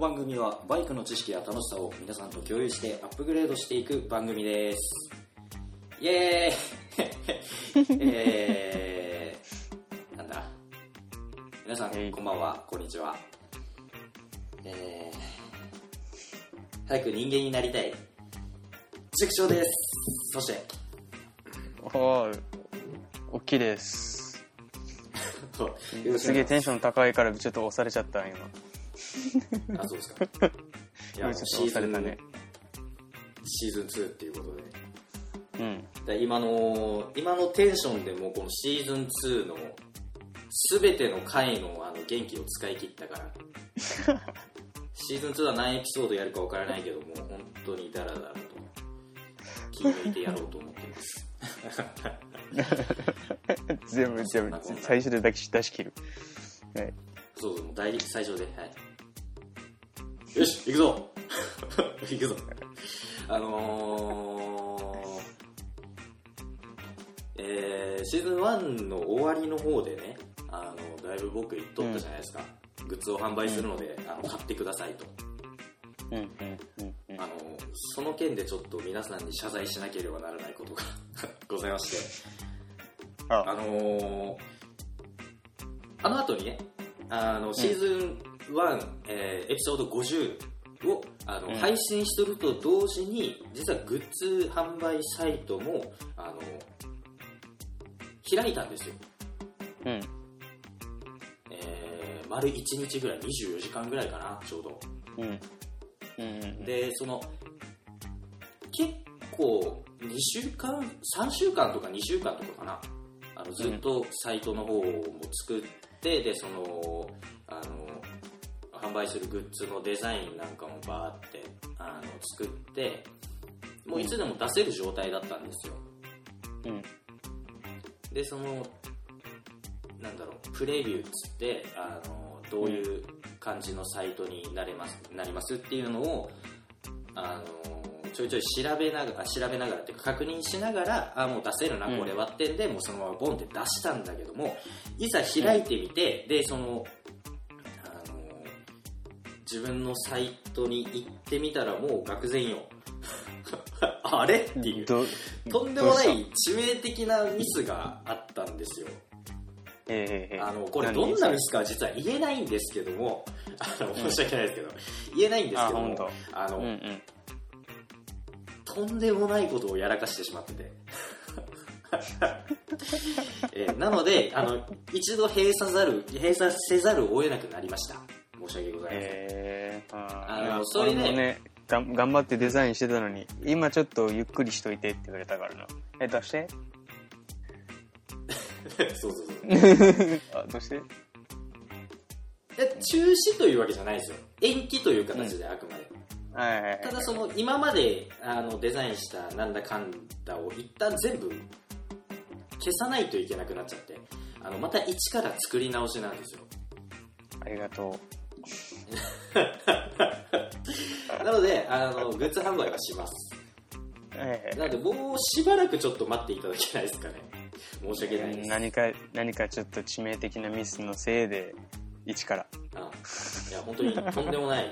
番組はバイクの知識や楽しさを皆さんと共有してアップグレードしていく番組です。イエーイ！えー、なんだ？皆さんえい。こんばんは。こんにちは。えー、早く人間になりたい。畜生です。そしておー大きいです。すげえテンション高いからちょっと押されちゃった今あそうですか。いや今ちょっと押されたね。シーズン2っていうことで。うん。だ今の今のテンションでもうこのシーズン2の全ての回のあの元気を使い切ったから。シーズン2は何エピソードやるかわからないけどもう本当にダラダラと気抜いてやろうと思っています。全部全部最初で出し出し切る。はい。そうそうもう大最初ではいよし行くぞ。行くぞ。あのー、えー、シーズン1の終わりの方でねあのだいぶ僕言っとったじゃないですか、グッズを販売するので、あの買ってくださいと。うんうんうんうん。あのその件でちょっと皆さんに謝罪しなければならないことが ございまして。あ。あのーあの後にねあのシーズン1、えーエピソード50をあの、うん。配信すると同時に実はグッズ販売サイトもあの開いたんですよ、うん。えー丸1日ぐらい24時間ぐらいかなちょうど。うん。うんうん。でその結構2週間3週間とか2週間とかかな。あのずっとサイトの方も作ってでそのあの販売するグッズのデザインなんかもバーってあの作ってもういつでも出せる状態だったんですよ。うん。でそのなんだろうプレビューっつってあのどういう感じのサイトになれますなりますっていうのをあのちょいちょい調べながら調べながらっていうか確認しながらあもう出せるなうんこれはってんで、もうそのままボンって出したんだけどもいざ開いてみて、でそのあの自分のサイトに行ってみたらもう愕然よ。あれ？っていう。どとんでもない致命的なミスがあったんですよ。ええええあのこれ何？どんなミスかは実は言えないんですけども、あの申し訳ないですけど、言えないんですけどもあの、うんうん。とんでもないことをやらかしてしまって。て。えーなのであの一度閉鎖ざる閉鎖せざるを得なくなりました申し訳ございません、ええああのーそれねがん頑張ってデザインしてたのに今ちょっとゆっくりしといてって言われたからな。えどうして？そうそうそう。あどうして？で中止というわけじゃないですよ。延期という形であくまで、はいはいはいただその今まであのデザインしたなんだかんだを一旦全部消さないといけなくなっちゃってあのまた一から作り直しなんですよ。ありがと なのであのグッズ販売はします。うえ。なのでもうしばらくちょっと待っていただけないですかね。申し訳ないえです。何か何かちょっと致命的なミスのせいで一から。あいや本当にとんでもない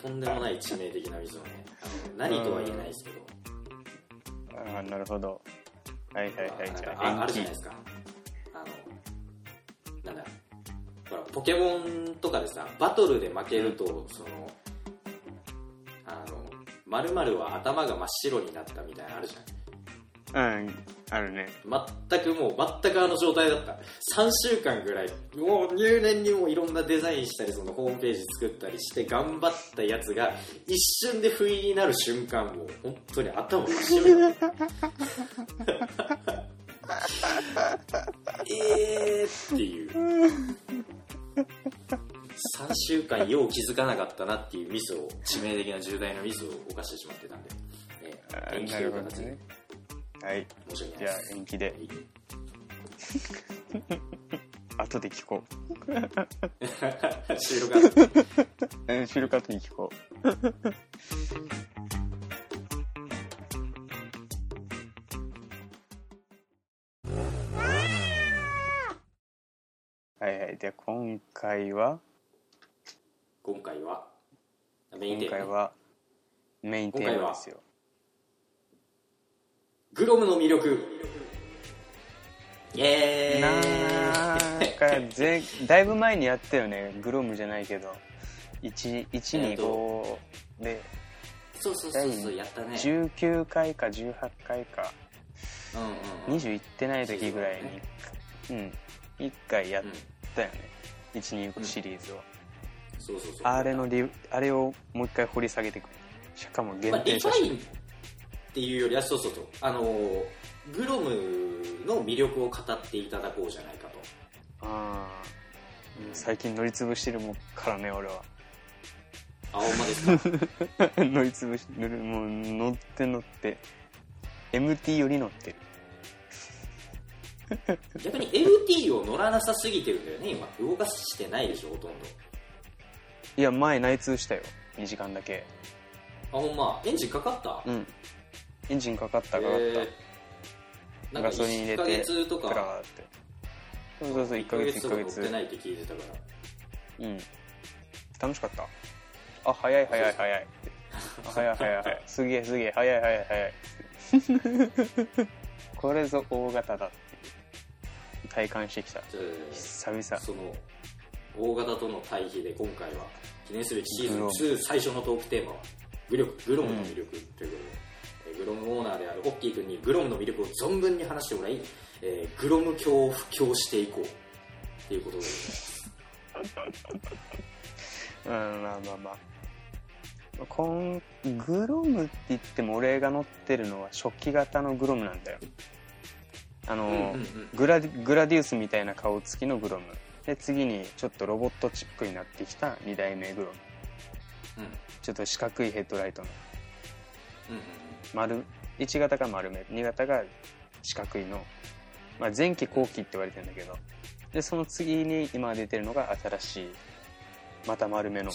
とんでもない致命的なミスをねあの何とは言えないですけど。あーなるほど。はいはいはいじゃあああるじゃないですか。あのなんだほらポケモンとかでさバトルで負けるとそのあの〇〇は頭が真っ白になったみたいなのあるじゃん。うんあるね。全くもう全くあの状態だった。3週間ぐらいもう入念にもういろんなデザインしたりそのホームページ作ったりして頑張ったやつが一瞬で不意になる瞬間もう本当に頭真っ白になった えーっていう。3週間よう気づかなかったなっていうミスを致命的な重大なミスを犯してしまってたんで、えあー延期という形で。ね。はい。申し訳じゃあないで。す延期で 後で聞こ収録あるう うん収録後に聞こうはいはい。で今回は？今回は？今メインテーマ回はメインテーマですよ。グロムの魅力。イエなんーイかぜだいぶ前にやったよね。グロムじゃないけど。えっ125とで。そうそうそうそうやったね。19回か18回か。うんうんうん。20いってない時ぐらいに。うん。1回やったよね、125シリーズを、そうそうそう。あれのリあれをもう一回掘り下げてくる。しかもま限定写真、ファインっていうよりはそうそうそう。あのーグロムの魅力を語っていただこうじゃないかと。ああ最近乗り潰してるもんからね俺は。あほんまですか？乗り潰し乗るもう乗って乗って。MT より乗ってる逆に LT を乗らなさすぎてるんだよね。今動かしてないでしょほとんど。いや前内通したよ。2時間だけ。あほんま？エンジンかかった？うん。エンジンかかったかかった、えー。なんかガソリン入れて1ヶ月とクラかーって。そうそうそう1ヶ月1とヶ月。か乗ってないって聞いてたから。うん。楽しかった。あ早い早い早い。あ早い早い 早い。すげえすげえ。早い早い早い。これぞ大型だって体感してきた。久々。その大型との対比で今回は記念すべきシーズングロム2最初のトークテーマはグログロムの魅力ということで、えーグロムオーナーであるオッキー君にグロムの魅力を存分に話してもらい、えーグロム教を布教していこうっていうことで。うんまあまあまあ。こんグロムって言っても俺が乗ってるのは初期型のグロムなんだよあの、うんうんうん。グラディグラディウスみたいな顔つきのグロム。で次にちょっとロボットチックになってきた2代目グロム。うん。ちょっと四角いヘッドライトの。うんうん丸1型が丸め。2型が四角いの、まあ、前期後期って言われてるんだけど。でその次に今出てるのが新しいまた丸めの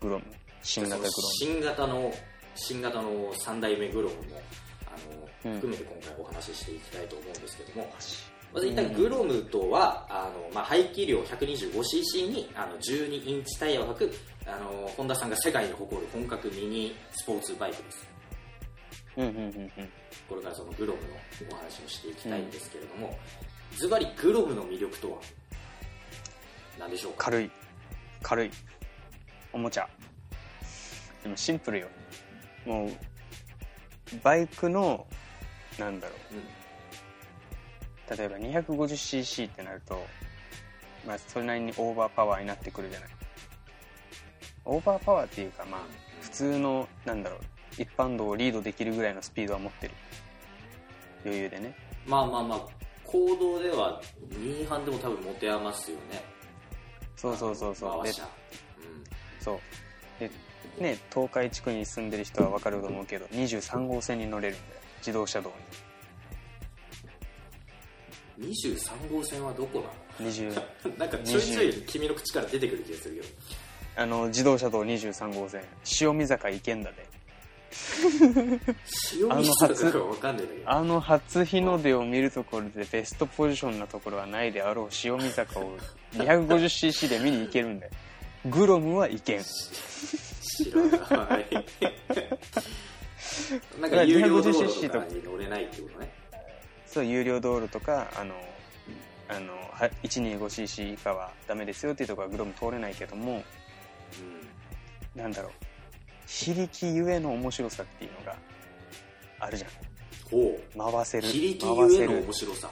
グロム。新型グロム。新型の新型の3代目グロムもあの、うん。含めて今回お話ししていきたいと思うんですけどもまず一旦グロムとは、あのまあ、排気量 125cc にあの12インチタイヤを履くあのホンダさんが世界に誇る本格ミニスポーツバイクです。うんうんうんうん。これからそのグロムのお話をしていきたいんですけれども、ズバリグロムの魅力とは何でしょうか？軽い。軽い。おもちゃ。でもシンプルよ。もうバイクのなんだろう。ん。う例えば 250cc ってなるとまあそれなりにオーバーパワーになってくるじゃない。オーバーパワーっていうかまあ普通のなんだろう。一般道をリードできるぐらいのスピードは持ってる。余裕でね。まあまあまあ行動では2班でも多分持て余すよね。そうそうそうそう。で回しゃそう。でね東海地区に住んでる人は分かると思うけど23号線に乗れるんだよ。自動車道うん、23号線はどこなに20の なんかちょいちょい君の口から出てくる気がするけど。あの自動車道23号線。塩見坂行けんだで。塩見さかわかんないんだけど。あの初日の出を見るところでベストポジションなところはないであろう塩見坂を 250cc で見に行けるんだよ。グロムは行けん 知らない。なんか有料道路とかに乗れないってことね。そう有料道路とかあのあのは 125cc 以下はダメですよっていうところはグロム通れないけどもなんだろう。非力ゆえの面白さっていうのがあるじゃん。ほ回せるう非力回ゆえのせる。面白さ。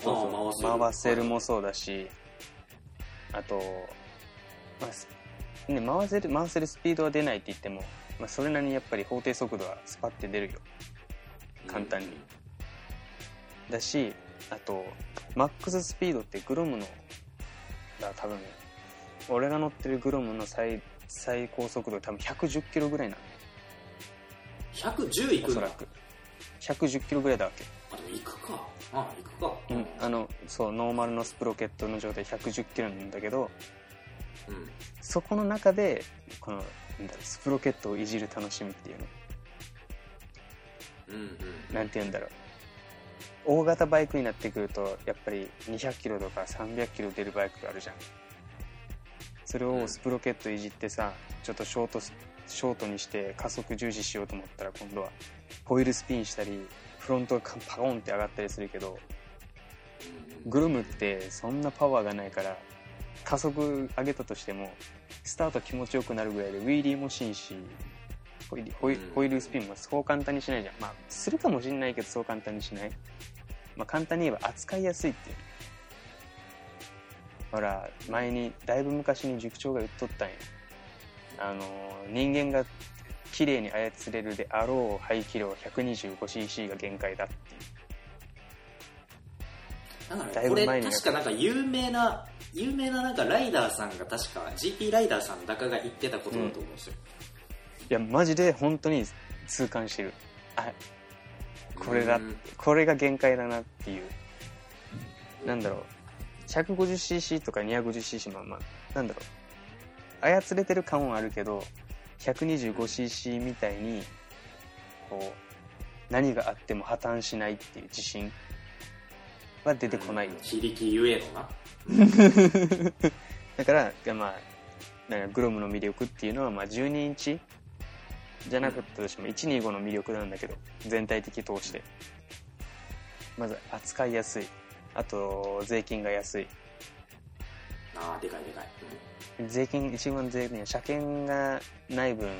そうあそう。あ回せるもそうだしあと、まあすね、回せる回せるスピードは出ないって言っても、まあ、それなりにやっぱり法定速度はスパッて出るよ。簡単に。だしあとマックススピードってグロムのだ多分俺が乗ってるグロムの最最高速度多分110キロぐらいなの110いくんだ。おそらく。110キロぐらいだわけ。あでも行くか。あ行くか。うん、あのそうノーマルのスプロケットの状態110キロなんだけどうん。そこの中でこのなんだろうスプロケットをいじる楽しみっていうの。うんうん。なんて言うんだろう。大型バイクになってくるとやっぱり200キロとか300キロ出るバイクがあるじゃん。それをスプロケットいじってさちょっとショートスショートにして加速重視しようと思ったら今度はホイールスピンしたりフロントが パコンって上がったりするけどグロムってそんなパワーがないから加速上げたとしてもスタート気持ちよくなるぐらいでウィーリーもしんしホイホイうん。ホイールスピンもそう簡単にしないじゃん。まあするかもしんないけどそう簡単にしない。まあ簡単に言えば扱いやすいっていう。ほら前にだいぶ昔に塾長が言っとったんや。あの人間が綺麗に操れるであろう排気量 125cc が限界だっていう。だいぶ前に確かなんか有名な有名ななんかライダーさんが確か GP ライダーさんだかが言ってたことだと思うんですよ、いやマジで本当に痛感してる。あこれだ。うん。これが限界だなっていう。なんだろう。150cc とか 250cc まあまあなんだろう。操れてる感はあるけど 125cc みたいにこう何があっても破綻しないっていう自信は出てこないよ非力ゆえのな だから、まあ、なんかグロムの魅力っていうのは、まあ、12インチじゃなかったとしても、125の魅力なんだけど、全体的通して。まず、扱いやすい。あと、税金が安い。ああでかいでかい、税金、一番税金、車検がない分、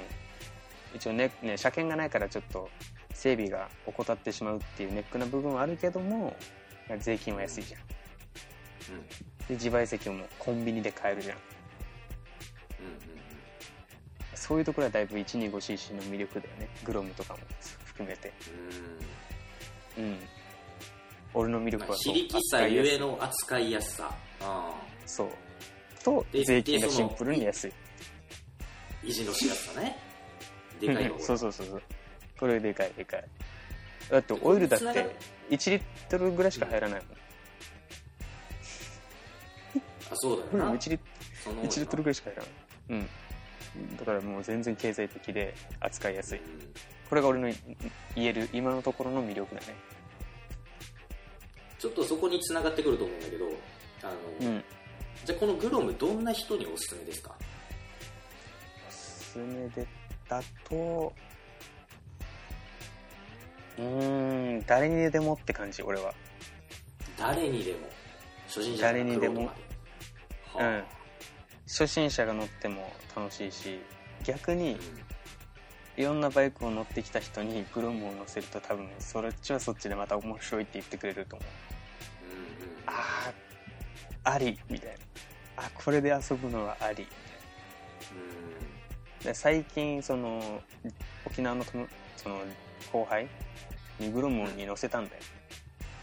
一応ね、ね、車検がないからちょっと、整備が怠ってしまうっていうネックな部分はあるけども、税金は安いじゃん。うんうんで、自賠責もコンビニで買えるじゃん。うんそういうところはだいぶ 125cc の魅力だよね。グロムとかも含めて。うんうんうん。俺の魅まあ力はそう。非力さゆえの扱いやすさあそう。と、で税金がシンプルに安い。ー維持のしやすさねでかいよ そうそうそうそう。これでかいでかい。だってオイルだってつながる1リットルぐらいしか入らないあそうだもん。うん、よな1リッその1リットルぐらいしか入らない。うん。だからもう全然経済的で扱いやすい。うんこれが俺の言える今のところの魅力だね。ちょっとそこに繋がってくると思うんだけどあの、うん。じゃあこのグロムどんな人におすすめですか？おすすめでだとうーん誰にでもって感じ俺は誰にでも？初心者誰にでもうん。初心者が乗っても楽しいし逆にいろんなバイクを乗ってきた人にグロムを乗せると多分そっちはそっちでまた面白いって言ってくれると思う。うんうん。ああありみたいな。あこれで遊ぶのはありみたいな。で最近その沖縄の友その後輩にグロムに乗せたんだよ。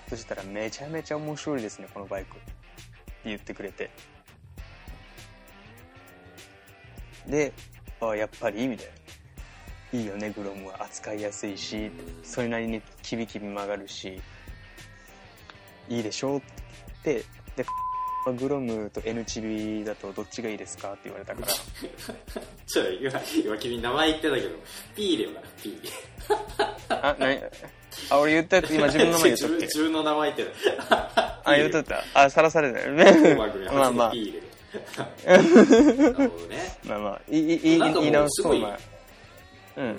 そしたらめちゃめちゃ面白いですねこのバイクって言ってくれてであやっぱりみたいな。いいよねグロムは。扱いやすいしそれなりにキビキビ曲がるし。いいでしょって。でグロムと N チビだとどっちがいいですかって言われたから。ちょ今今君名前言ってたけど P でよな P あ、なに？あ、俺言ったやつ、今自分の名前言ったっけ？自分の名前言ってた。あ、言っとった。あ、さらされたよ当ね。まあまあ、なるほどねまあまあ、いい、いい、なんかもう言い直すと、すごいまあ、ううんん。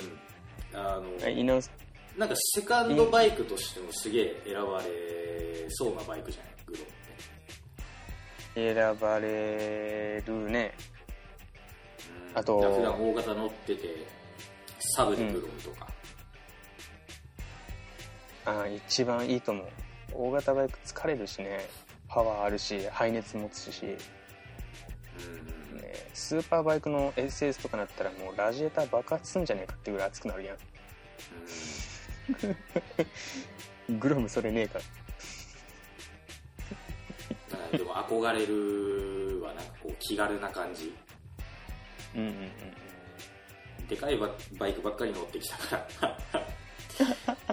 あの言い直す。なんかセカンドバイクとしてもすげえ選ばれそうなバイクじゃない？グロって選ばれるね。うんあと普段大型乗っててサブでグロムとか、あ一番いいと思う。大型バイク疲れるしね。パワーあるし、排熱持つし、ね、うんスーパーバイクの SS とかなったらもうラジエーター爆発すんじゃねえかっていうぐらい熱くなるやん。グロムそれねえかでも憧れるはなんかこう気軽な感じ。うんうんうん。でかいババイクばっかり乗ってきたから。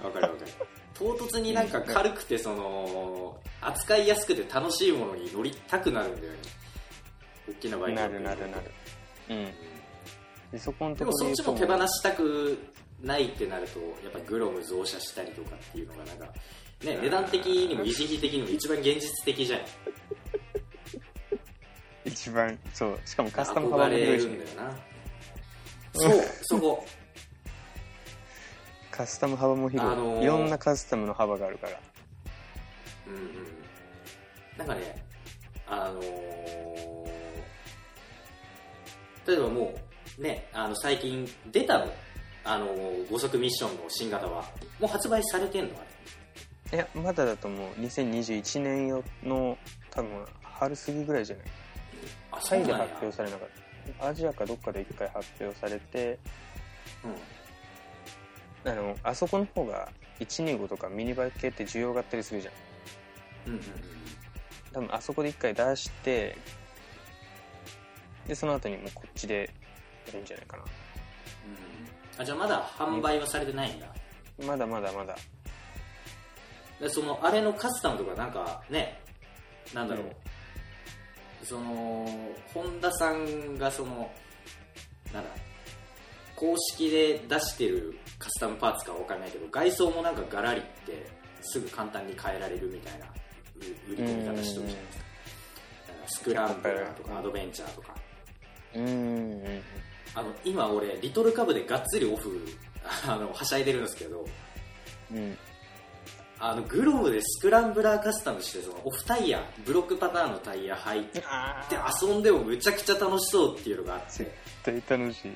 わかるわかる。唐突になんか軽くてその扱いやすくて楽しいものに乗りたくなるんだよね大きなバイクなるなるなる。うん。でそこのでもそっところでちも手放したくないってなるとやっぱグロム増車したりとかっていうのがなんかね値段的にも維持費的にも一番現実的じゃん。一番そう。しかもカスタム幅も広いし。るんだよな。そうそこ。カスタム幅も広い、あのーいろんなカスタムの幅があるから。うんうん。なんかねあのー例えばもうねあの最近出たのあのー5速ミッションの新型はもう発売されてんの？あれ。いやまだだと思う。2021年よの多分春過ぎぐらいじゃない？あタイで発表されなかった。アジアかどっかで一回発表されてうん。あのあそこの方が125とかミニバイク系って需要があったりするじゃんうんうんうん。多分あそこで一回出してでその後にもうこっちでやるんじゃないかな。うん。あじゃあまだ販売はされてないんだ。まだまだまだ。でそのあれのカスタムとかなんかねなんだろう、その本田さんがそのなんだ公式で出してるカスタムパーツかわかんないけど外装もなんかガラリってすぐ簡単に変えられるみたいな売売り込み方してるじゃないですか。スクランブラーとかアドベンチャーとかうーんあの今俺リトルカブでがっつりオフ あのはしゃいでるんですけど。うん。あのグロムでスクランブラーカスタムしてそのオフタイヤブロックパターンのタイヤ履いてあ遊んでもむちゃくちゃ楽しそうっていうのがあって。絶対楽しい、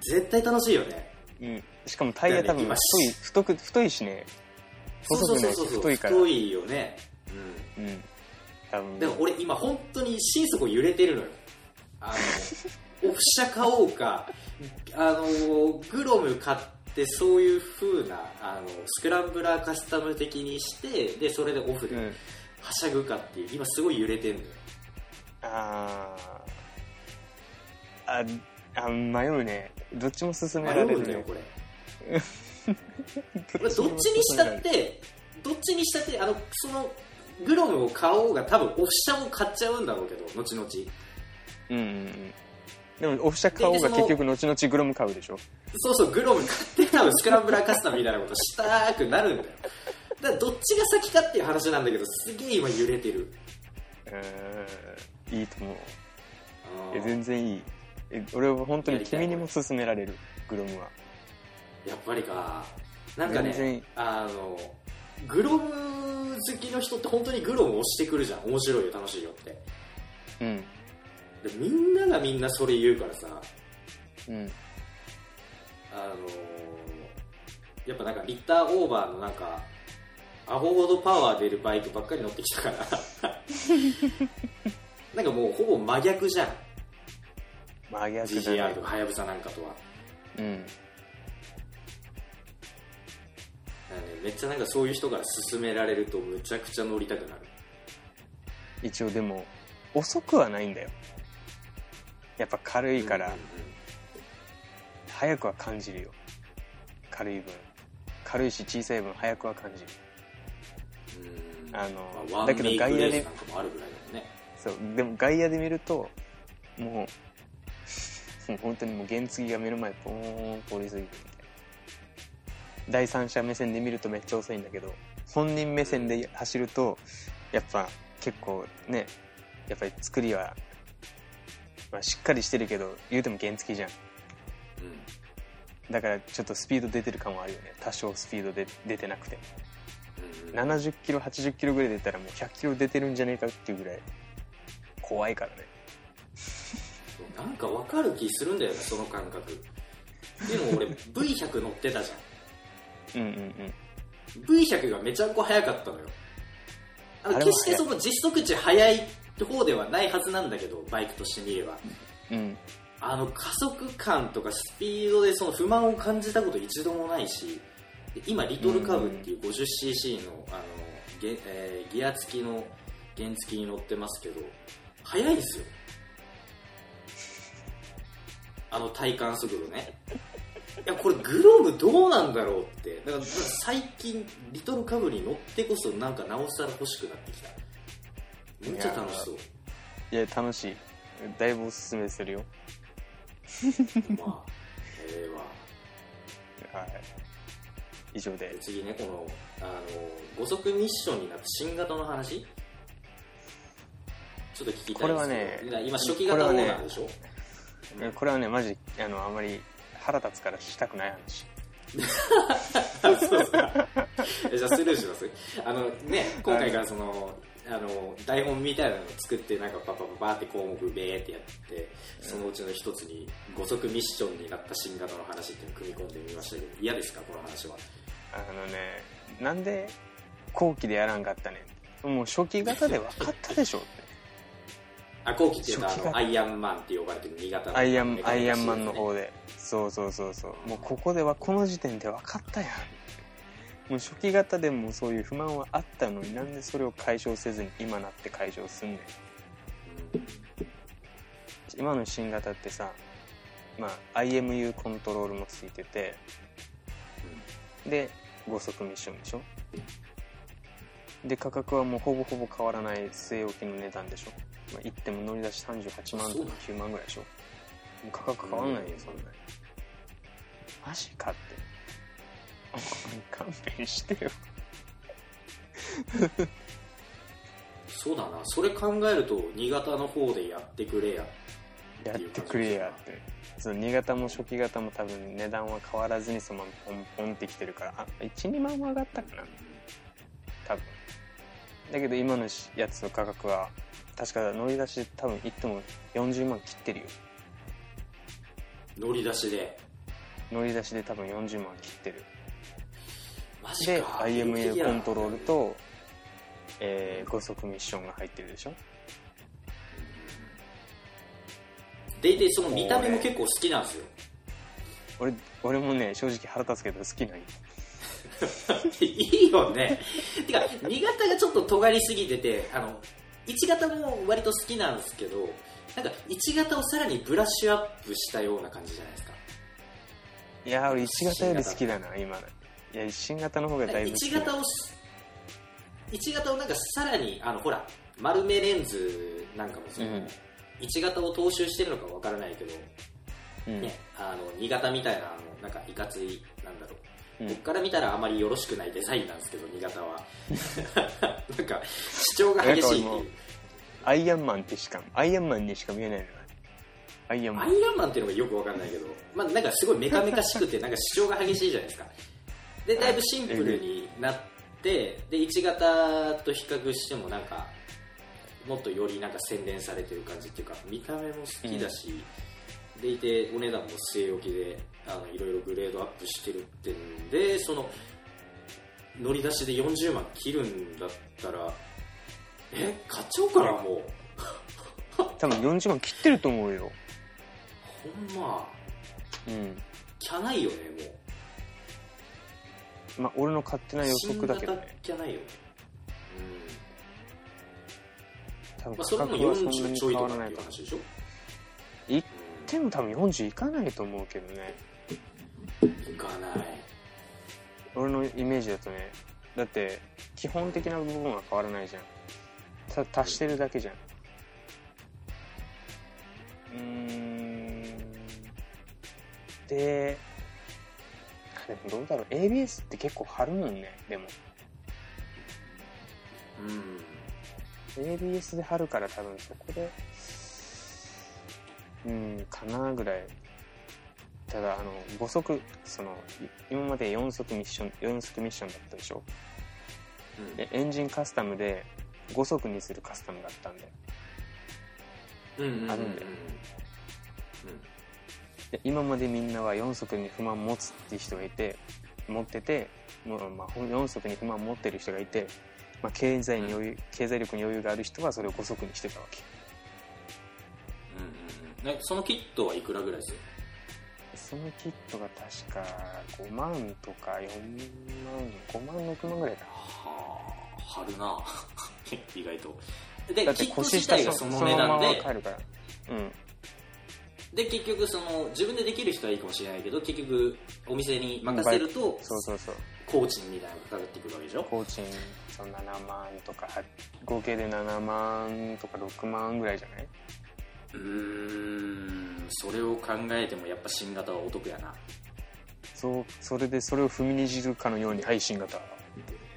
絶対楽しいよね。うん、しかもタイヤ多分今。太い太く太いしね。そう細くない。しそうそうそう太いから。太いよね、ううん。多分。ん、でも俺今本当に心底揺れてるのよあのオフ車買おうかあのグロム買ってそういう風なあのスクランブラーカスタム的にしてでそれでオフでうん。はしゃぐかっていう今すごい揺れてるのよ。あー。ああ迷うね。どっちも勧め迷られるうんだよねこれ 俺どっちにしたってどっちにしたってあのそのグロムを買おうが多分オフ車も買っちゃうんだろうけど後々うんうんうん。でもオフ車買おうが結局後々グロム買うでしょ。そうそうグロム買って多分スクランブラーカスタムみたいなことしたくなるんだよ。だからどっちが先かっていう話なんだけどすげえ今揺れてる。うんいいと思う。え全然いい。え俺は本当に君にも勧められるグロムは。やっぱりか。なんか全然ねあのグロム好きの人って本当にグロム押してくるじゃん。面白いよ楽しいよって。うんでみんながみんなそれ言うからさうん。あのーやっぱなんかリッターオーバーのなんかアホほどパワー出るバイクばっかり乗ってきたから。なんかもうほぼ真逆じゃん。真逆だ GGR ねとかはやぶさなんかとは。うん。なんかねめっちゃなんかそういう人から勧められるとむちゃくちゃ乗りたくなる。一応でも遅くはないんだよやっぱ軽いからうんうん速くは感じるよ。軽い分。軽いし小さい分速くは感じる。あのまあだけど外野でそう。でも外野で見るともうもう本当にもう原付が目の前ポーン通り過ぎてみたいな。第三者目線で見るとめっちゃ遅いんだけど本人目線で走るとやっぱ結構ねやっぱり作りは、まあ、しっかりしてるけど言うても原付じゃん。うん。だからちょっとスピード出てる感もあるよね。多少スピードで出てなくて。うんうん。70キロ80キロぐらい出たらもう100キロ出てるんじゃねえかっていうぐらい怖いからね。なんかわかる気するんだよねその感覚。でも俺 V100 乗ってたじゃん。うんうんうん。V100 がめちゃくちゃ速かったのよ。あの決してその実測値速い方ではないはずなんだけどバイクとして見れば。うん。あの加速感とかスピードでその不満を感じたこと一度もないしで今リトルカブっていう 50cc のあのゲ,、えーギア付きの原付に乗ってますけど速いんですよ。あの体感速度ね。いやこれグローブどうなんだろうって。だから最近リトルカブに乗ってこそなんかなおさら欲しくなってきためっちゃ楽しそう。いや楽しい。だいぶおすすめするよ。まあええわ。はい。以上で。次ねこのあの5速ミッションになった新型の話？ちょっと聞きたいこれはね今初期型オーナーでしょ、えこれはねマジあのあまり腹立つからしたくない話。そうですか。えじゃあスルーします？あのね今回からその、あの台本みたいなのを作ってなんかパパパパって項目ベーってやってそのうちの一つに五足ミッションになった新型の話っていうのを組み込んでみましたけど嫌ですかこの話は？あのねなんで後期でやらんかったねもう初期型で分かったでしょって。あ後期っていうとアイアンマンって呼ばれてる新潟のアイアンアイアンマンの方で。そうそうそうそう。もうここではこの時点で分かったやんもう初期型でもそういう不満はあったのになんでそれを解消せずに今なって解消すんねん。今の新型ってさまあ IMU コントロールもついててで5速ミッションでしょ。で価格はもうほぼほぼ変わらない据え置きの値段でしょ、まあ、言っても乗り出し38万とか9万ぐらいでしょ。もう価格変わんないよそんなに。マジかって勘弁してよ。そうだな。それ考えると新潟の方でやってくれや。やってくれやって。その新潟も初期型も多分値段は変わらずにそのままポンポンってきてるから。あ12万は上がったかな。多分。だけど今のやつの価格は確か乗り出しで多分いっても40万切ってるよ。乗り出しで。乗り出しで多分40万切ってるでか IMA コントロールと、えー、5速ミッションが入ってるでしょ？でいてその見た目も結構好きなんですよ。俺俺もね正直腹立つけど好きなんよいいよね。てか2型がちょっと尖りすぎててあの1型も割と好きなんですけどなんか1型をさらにブラッシュアップしたような感じじゃないですか。いやー俺1型より好きだな今いや新型の方がだいぶ好き1型を1型をなんかさらにあのほら丸めレンズなんかもその、うん。1型を踏襲してるのかわからないけど、うん。ね、あの2型みたいなあのなんかいかついなんだろう。うん。僕から見たらあまりよろしくないデザインなんですけど2型は。なんか主張が激しいっていう。アイアンマンってしかアイアンマンにしか見えないのよ。アイアンマン。アイアンマンっていうのがよくわかんないけど、まあ、なんかすごいメカメカしくてなんか主張が激しいじゃないですかでだいぶシンプルになってで1型と比較してもなんかもっとよりなんか洗練されてる感じっていうか見た目も好きだし、でいてお値段も据え置きであのいろいろグレードアップしてるってんでその乗り出しで40万切るんだったらえ？買っちゃおうかなもう。多分40万切ってると思うよ。ほんま。うん。きゃないよねもうまあ俺の勝手な予測だけどね。じゃないよね。多分価格はそんな40に変わらないと思うとかっても多分40いかないと思うけどね。うんいかない。俺のイメージだとねだって基本的な部分は変わらないじゃん。た足してるだけじゃん。うーん。であでもどうだろう。ABS って結構張るもんねでも。うん。ABS で張るから多分そこでうんかなぐらい。ただあの5速そのい今まで4速ミッション4速ミッションだったでしょ？うん。でエンジンカスタムで5速にするカスタムだったんで。うんうんうんあるんだよで今までみんなは4速に不満持つっていう人がいて持っててもう、まあ、4速に不満持ってる人がいて、まあ、経済に余裕経済力に余裕がある人はそれを5速にしてたわけ。うんうんうん。ねそのキットはいくらぐらいですよそのキットが確か5万とか4万5万6万ぐらいだ。はあ張るな。意外と。でだってキット自体がその値段ままで帰るから。うんで結局その自分でできる人はいいかもしれないけど結局お店に任せるとそうそうそう。工賃みたいなのがかかってくるわけでしょ？工賃その7万とかは合計で7万とか6万ぐらいじゃない？うーんそれを考えてもやっぱ新型はお得やな。そうそれでそれを踏みにじるかのように「はい新型。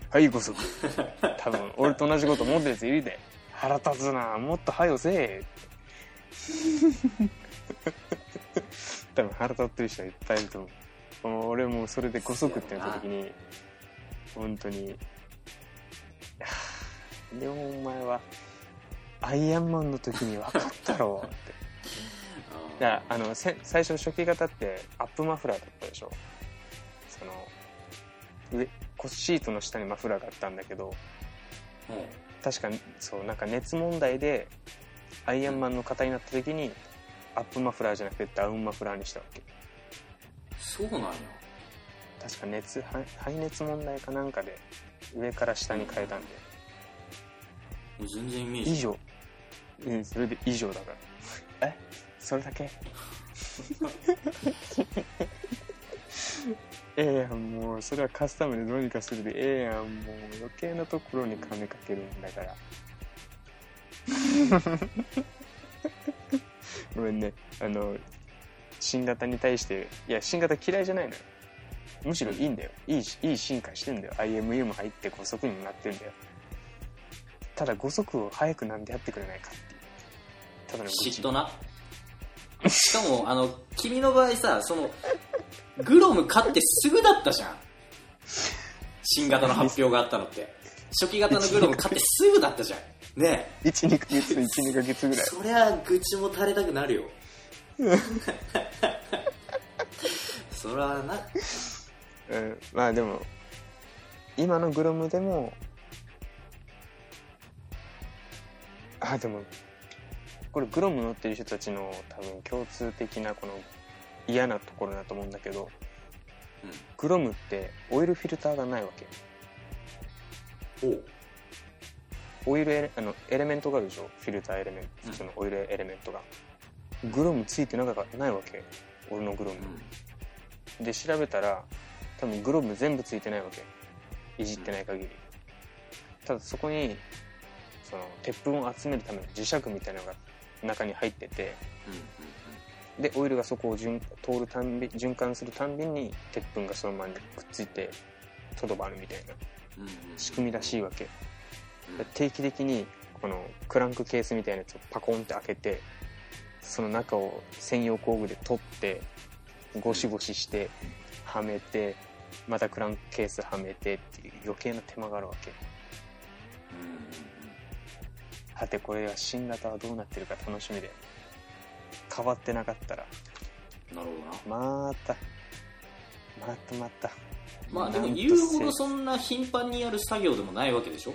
はい5速 多分俺と同じこと思ってるやついるで。腹立つな。もっと早よせえ 多分腹立ってる人はいっぱいいると思う。もう俺もそれで5足ってなった時に本当に。いやーでもお前はアイアンマンの時に分かったろって。あ だからあのせ最初初期型ってアップマフラーだったでしょ。その上腰シートの下にマフラーがあったんだけどーうん確かそうなんか熱問題でアイアンマンの型になった時にアップマフラーじゃなくてダウンマフラーにしたわけ。そうなんや。確か熱排排熱問題かなんかで上から下に変えたんで。もう全然イメージ。以上。うんそれで以上だから。え？それだけ。ええやんもう。それはカスタムでどうにかするで。ええやんもう余計なところに金かけるんだからごめんね。あの新型に対していや新型嫌いじゃないのよ。むしろいいんだよ。いいいい進化してんだよ。IMU も入って5速にもなってんだよ。ただ5速を早くなんでやってくれないかってただの嫉妬な。しかもあの君の場合さそのグロム買ってすぐだったじゃん。新型の発表があったのって。初期型のグロム買ってすぐだったじゃん。ね12ヶ月12ヶ月ぐらい。えそりゃ愚痴も垂れたくなるよ。そりゃな。うん、まあでも今のグロムでもあでもこれグロム乗ってる人たちの多分共通的なこの嫌なところだと思うんだけどうん。グロムってオイルフィルターがないわけ。おうオイルエレあのエレメントがあるでしょ？フィルターエレメント。うん。普通のオイルエレメントが、グロムついてなかないわけ。俺のグロム、で調べたら多分グローブ全部ついてないわけ。いじってない限り、ただそこにその鉄粉を集めるための磁石みたいなのが中に入っててうんでオイルがそこを循通るたんび循環するたんびに鉄粉がそのままにくっついてとどまるみたいな。うんうん。仕組みらしいわけ定期的にこのクランクケースみたいなやつをパコンって開けてその中を専用工具で取ってゴシゴシしてはめてまたクランクケースはめてっていう余計な手間があるわけ。はてこれは新型はどうなってるか楽しみで変わってなかったらなるほどな。またまたまた。まあでも言うほどせそんな頻繁にやる作業でもないわけでしょ？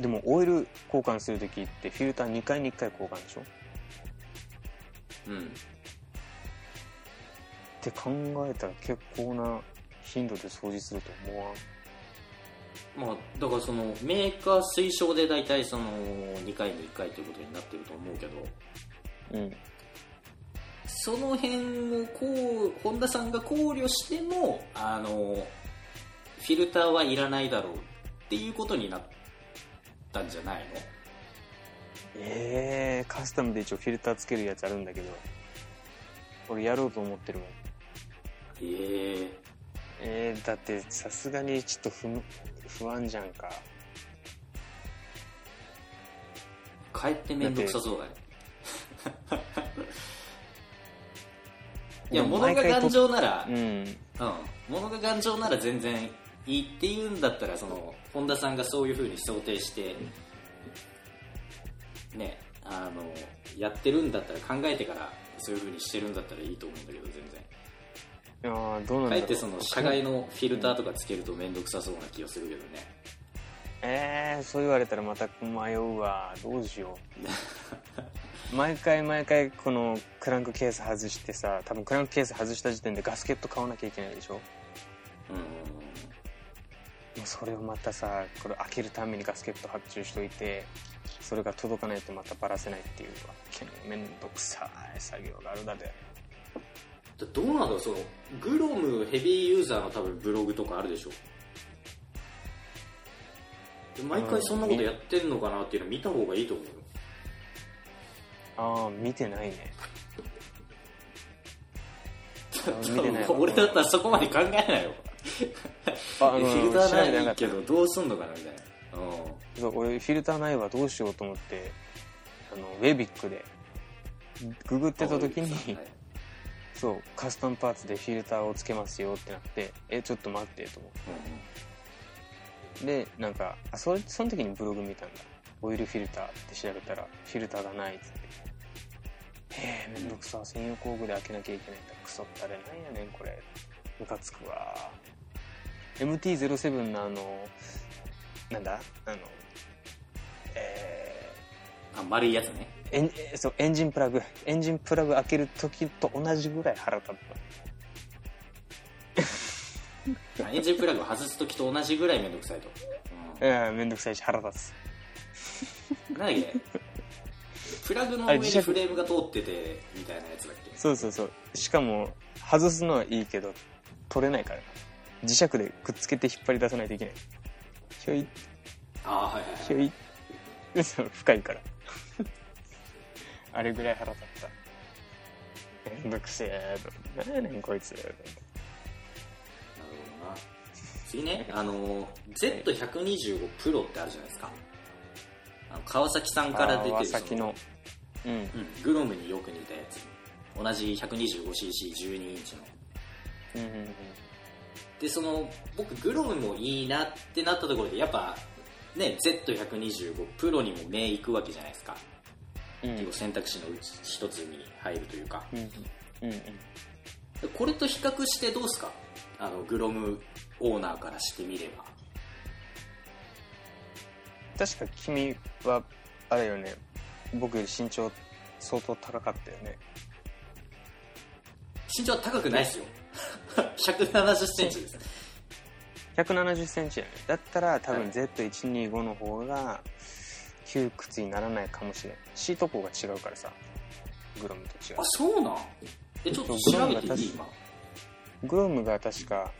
でもオイル交換するときってフィルター2回に1回交換でしょ？うん。って考えたら結構な頻度で掃除すると思わん？まあだからそのメーカー推奨で大体その2回に1回ということになってると思うけど。うん。その辺をこう本田さんが考慮してもあのフィルターはいらないだろうっていうことになったんじゃないの？ええカスタムで一応フィルターつけるやつあるんだけど俺やろうと思ってるもん。えええー、だってさすがにちょっと不不安じゃんか。かえって面倒くさそうだね いや物が頑丈ならうん。うん、物が頑丈なら全然いいっていうんだったらその本田さんがそういうふうに想定してねあのやってるんだったら考えてからそういうふうにしてるんだったらいいと思うんだけど全然。いやーどうなんだろう。かえってその社外のフィルターとかつけると面倒くさそうな気がするけどね。えー、そう言われたらまた迷うわ。どうしよう。毎回毎回このクランクケース外してさ多分クランクケース外した時点でガスケット買わなきゃいけないでしょ。もうんうそれをまたさこれ開けるためにガスケット発注しといてそれが届かないとまたバラせないっていうわけのめんどくさい作業があるだで。だどうなんだろうそのグロムヘビーユーザーの多分ブログとかあるでしょ。で毎回そんなことやってんのかなっていうの見た方がいいと思うよ。ああ見てないね。見てないわ俺だったらそこまで考えないよ あフィルターなないけどどうすんのかなみたいな。うん。そう俺フィルターないわどうしようと思ってあのウェビックでググってた時にはい。そうカスタムパーツでフィルターをつけますよってなってえちょっと待ってと思っうんてでなんかあそれその時にブログ見たんだ。オイルフィルターって調べたらフィルターがないっつって。へえめんどくさ。専用工具で開けなきゃいけないんだ。クソったれなんやねんこれ。ムカつくわ MT-07 のあのなんだ？あのえうんあ丸いやつね。ーエンえーそうエンジンプラグ。エンジンプラグ開ける時と同じぐらい腹立った。エンジンプラグを外す時と同じぐらいめんどくさいと、いやめんどくさいし腹立つ。うん、なんだっけ？プラグの上にフレームが通っててみたいなやつだっけ？そうそうそう。しかも外すのはいいけど取れないから磁石でくっつけて引っ張り出さないといけない。ひょい。ああはいはいひょはい。深いから。あれぐらい腹立った。めんどくせえと何やねんこいつなるほどな。次ねあの Z125 プロってあるじゃないですか。あの川崎さんから出て川るそ崎の。うん。うん、グロムによく似たやつ。同じ 125cc12 インチの。うんうんでその僕グロムもいいなってなったところでやっぱね Z125 プロにも目いくわけじゃないですか。うん。結構選択肢のうち一つに入るというか。うんうんうん。これと比較してどうですか？あのグロムオーナーからしてみれば。確か君はあれよね。僕より身長相当高かったよね。身長は高くないですよ1 7 0センチです1 7 0センチやねだったら多分はい Z125 の方が窮屈にならないかもしれん。シート高が違うからさグロムと違う。あそうなん？えちょっと調べていい今グロムが確か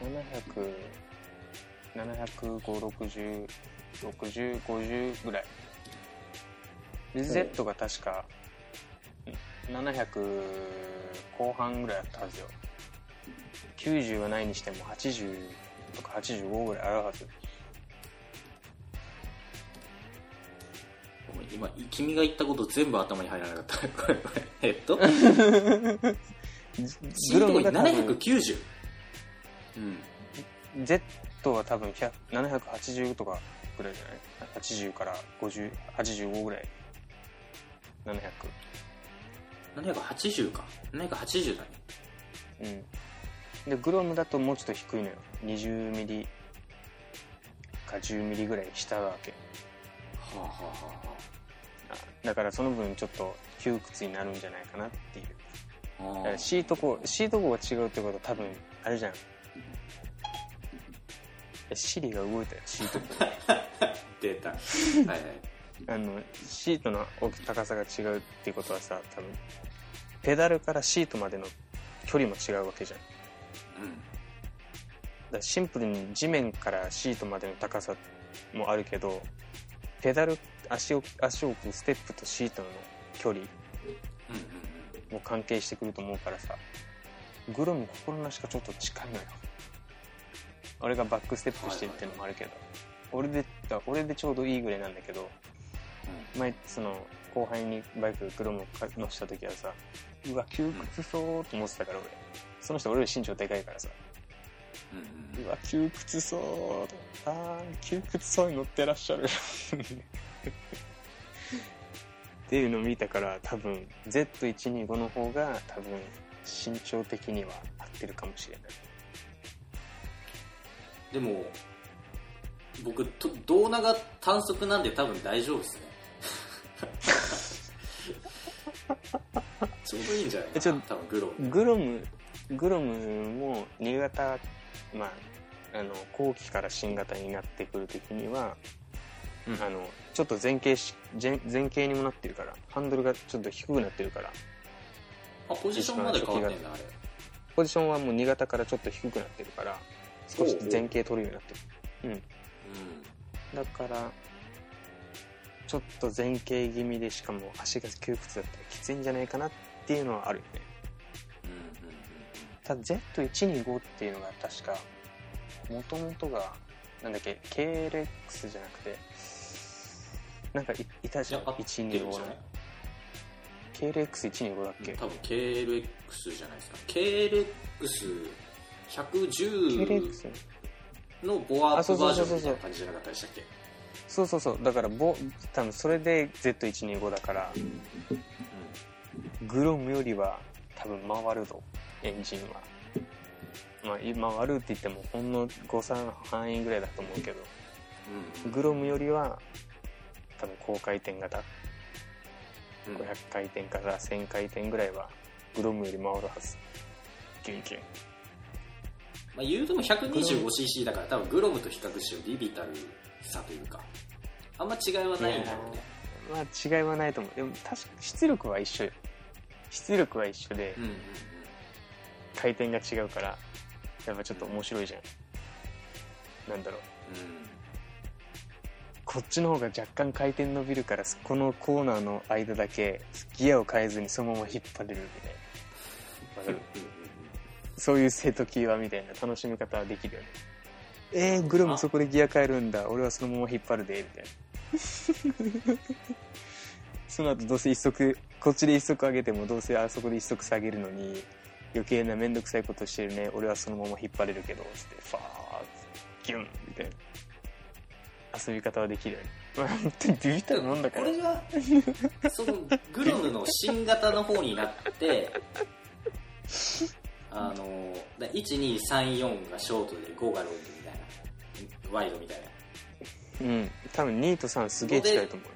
700 750、60、50ぐらい。で、Z が確か、700後半ぐらいあったはずよ。90はないにしても80とか85ぐらいあるはず。今君が言ったこと全部頭に入らなかったこれこれえっと？グロムが多分、790うん Z は多分100 780とかぐらいじゃない ?80 から50、85ぐらい。700。780か780だねうん。で、グロムだともうちょっと低いのよ。20ミリか10ミリぐらい下なわけ。はあはあはあだからその分ちょっと窮屈になるんじゃないかなっていう。だからシートコシート号が違うってことは多分、あれじゃん。えシリが動いたよ、シート号。出た はいはいあの、シートの大き高さが違うっていうことはさ、多分、ペダルからシートまでの距離も違うわけじゃん。だシンプルに地面からシートまでの高さもあるけど、ペダル、足を、足を置くステップとシートの距離も関係してくると思うからさ、グロム心なしかちょっと近いのよ。俺がバックステップしてるっていうのもあるけど、俺で、だ俺でちょうどいいぐらいなんだけど、前その後輩にバイクグロムを乗せた時はさうわ窮屈そうと思ってたから俺。その人俺より身長でかいからさ。うわ窮屈そうあー窮屈そうに乗ってらっしゃる。っていうのを見たから多分 Z125 の方が多分身長的には合ってるかもしれない。でも僕と胴長短足なんで多分大丈夫ですね ちょうどいいんじゃないえちょかな多分グローグロムグロムも新潟まああの後期から新型になってくる時にはうん。あのちょっと前傾し前前傾にもなってるからハンドルがちょっと低くなってるから。あポジションまで変わってんだあれ。ポジションはもう新潟からちょっと低くなってるから少し前傾取るようになってる。うん。だからちょっと前傾気味でしかも足が窮屈だったらきついんじゃないかなっていうのはあるよね。ただ Z125 っていうのが確かもともとがなんだっけ KLX じゃなくてなんかいいたじゃんいや合ってる125のんじゃない？KLX125 だっけ？多分 KLX じゃないですか。KLX110 KLX のボアアップバージョンみたいあそうそうそうそうな感じじゃなかったでしたっけ？そうそうそう。だからボ多分それで Z125 だからグロムよりは多分回るぞ。エンジンは。まあい回るって言ってもほんの誤差の範囲ぐらいだと思うけど。うん。グロムよりは多分高回転型。うん。500回転から1000回転ぐらいはグロムより回るはず。キュンキュンまあ、言うても 125cc だから多分グロムと比較してもビビたるさというか。あんま違いはないんだろうね。まあ違いはないと思う。でも確か出力は一緒よ。出力は一緒でうんうんうん回転が違うからやっぱちょっと面白いじゃん。なんだろう。こっちの方が若干回転伸びるからこのコーナーの間だけギアを変えずにそのまま引っ張れるみたいな。そういう瀬戸際みたいな楽しみ方はできるよねえー、グロムそこでギア変えるんだ。俺はそのまま引っ張るでみたいな。その後どうせ一足こっちで一足上げてもどうせあそこで一足下げるのに余計な面倒くさいことしてるね。俺はそのまま引っ張れるけどつってファーギュンみたいな。遊び方はできるよねまあ本当にビビったるもんだから。これがそのグロムの新型の方になって あのだ1234がショートで5がロングみたいなワイドみたいな。うん。多分2と3すげえ近いと思うよ。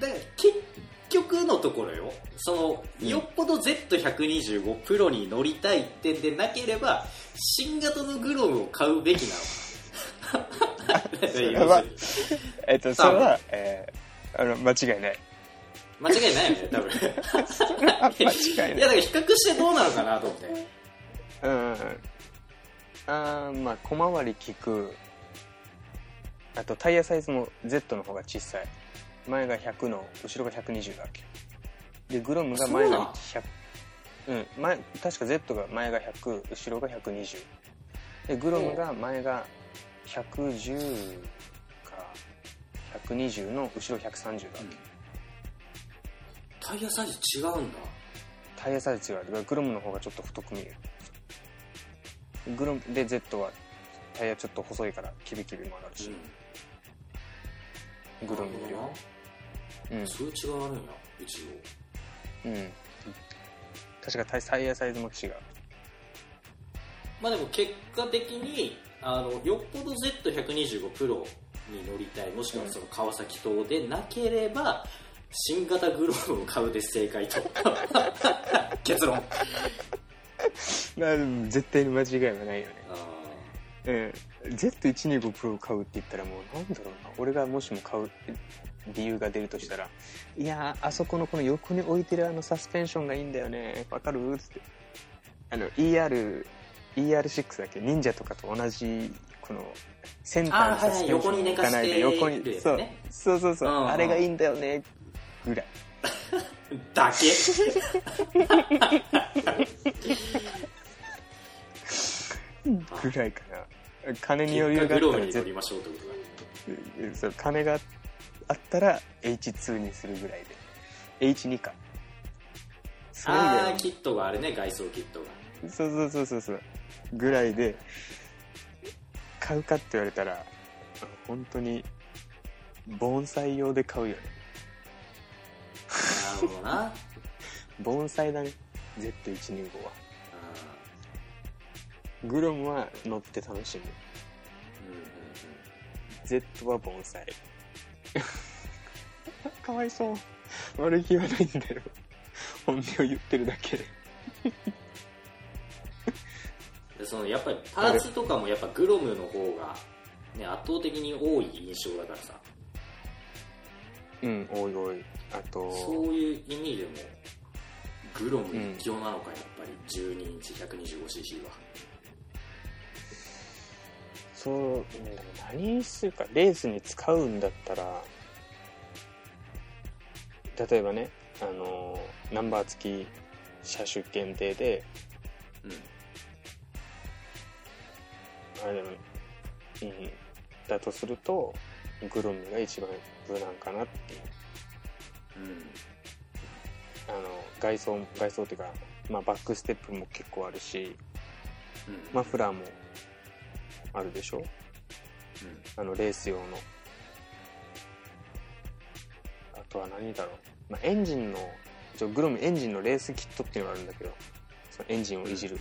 だから結局のところよ。そのよっぽど Z125 プロに乗りたいってんでなければ新型のグロムを買うべきなの やば。い要えっとそれは、えー、あの間違いない。間違いないよね多分。間違いない。いやだから比較してどうなのかなと思って。うんうんうんあーまあ小回り利く。あとタイヤサイズも Z の方が小さい。前が100の後ろが120だっけ。でグロムが前がそうなん100うん。前確か Z が前が100後ろが120でグロムが前が110か120の後ろ130だっけ、タイヤサイズ違うんだ。タイヤサイズ違う。だからグロムの方がちょっと太く見えるグロムで Z はタイヤちょっと細いからキビキビ。曲がるし、グロムより。はうんそういう違いがあるんや一応。うん。確かタイタイヤサイズも違うまあでも結果的にあのよっぽど Z125 プロに乗りたいもしくはその川崎島でなければ新型グローブを買うで正解と。結論 まあ絶対に間違いはないよね。あうん Z125 プロを買うって言ったらもうなんだろうな。俺がもしも買う理由が出るとしたらいやーあそこのこの横に置いてるあのサスペンションがいいんだよね。わかる？っつって。あの ER ER6 だっけ？忍者とかと同じこのセンターのサスペンションがないで横にそう。ね。そうそうそう。あれがいいんだよね。ぐらい。ーだけ。ぐらいかな金に余裕があったらりましょうってことだ。そう金があったら H2 にするぐらいで。H2 か。それ以あ外あキットがあるね。外装キットが。はそうそうそうそうそう。ぐらいで買うかって言われたら本当に盆栽用で買うよねなるほどな。盆栽だね。Z125 は。あグロムは乗って楽しむ。ーうんうん。Z は盆栽。かわいそう。悪気はないんだよ。本音を言ってるだけで。で そのやっぱりパーツとかもやっぱグロムの方が、ね、圧倒的に多い印象だからさ。うんおいおいあとそういう意味でもグロム一強なのかやっぱり。12インチ 125cc はそううんでも何にするかレースに使うんだったら例えばねあのナンバー付き車種限定でうん。あでもうんだとするとグロムが一番無難かなっていう。うんあの外装外装っていうか、まあ、バックステップも結構あるしうん。マフラーもあるでしょ？うん。あのレース用の。あとは何だろう、まあ、エンジンの一応グロムエンジンのレースキットっていうのがあるんだけどそのエンジンをいじる、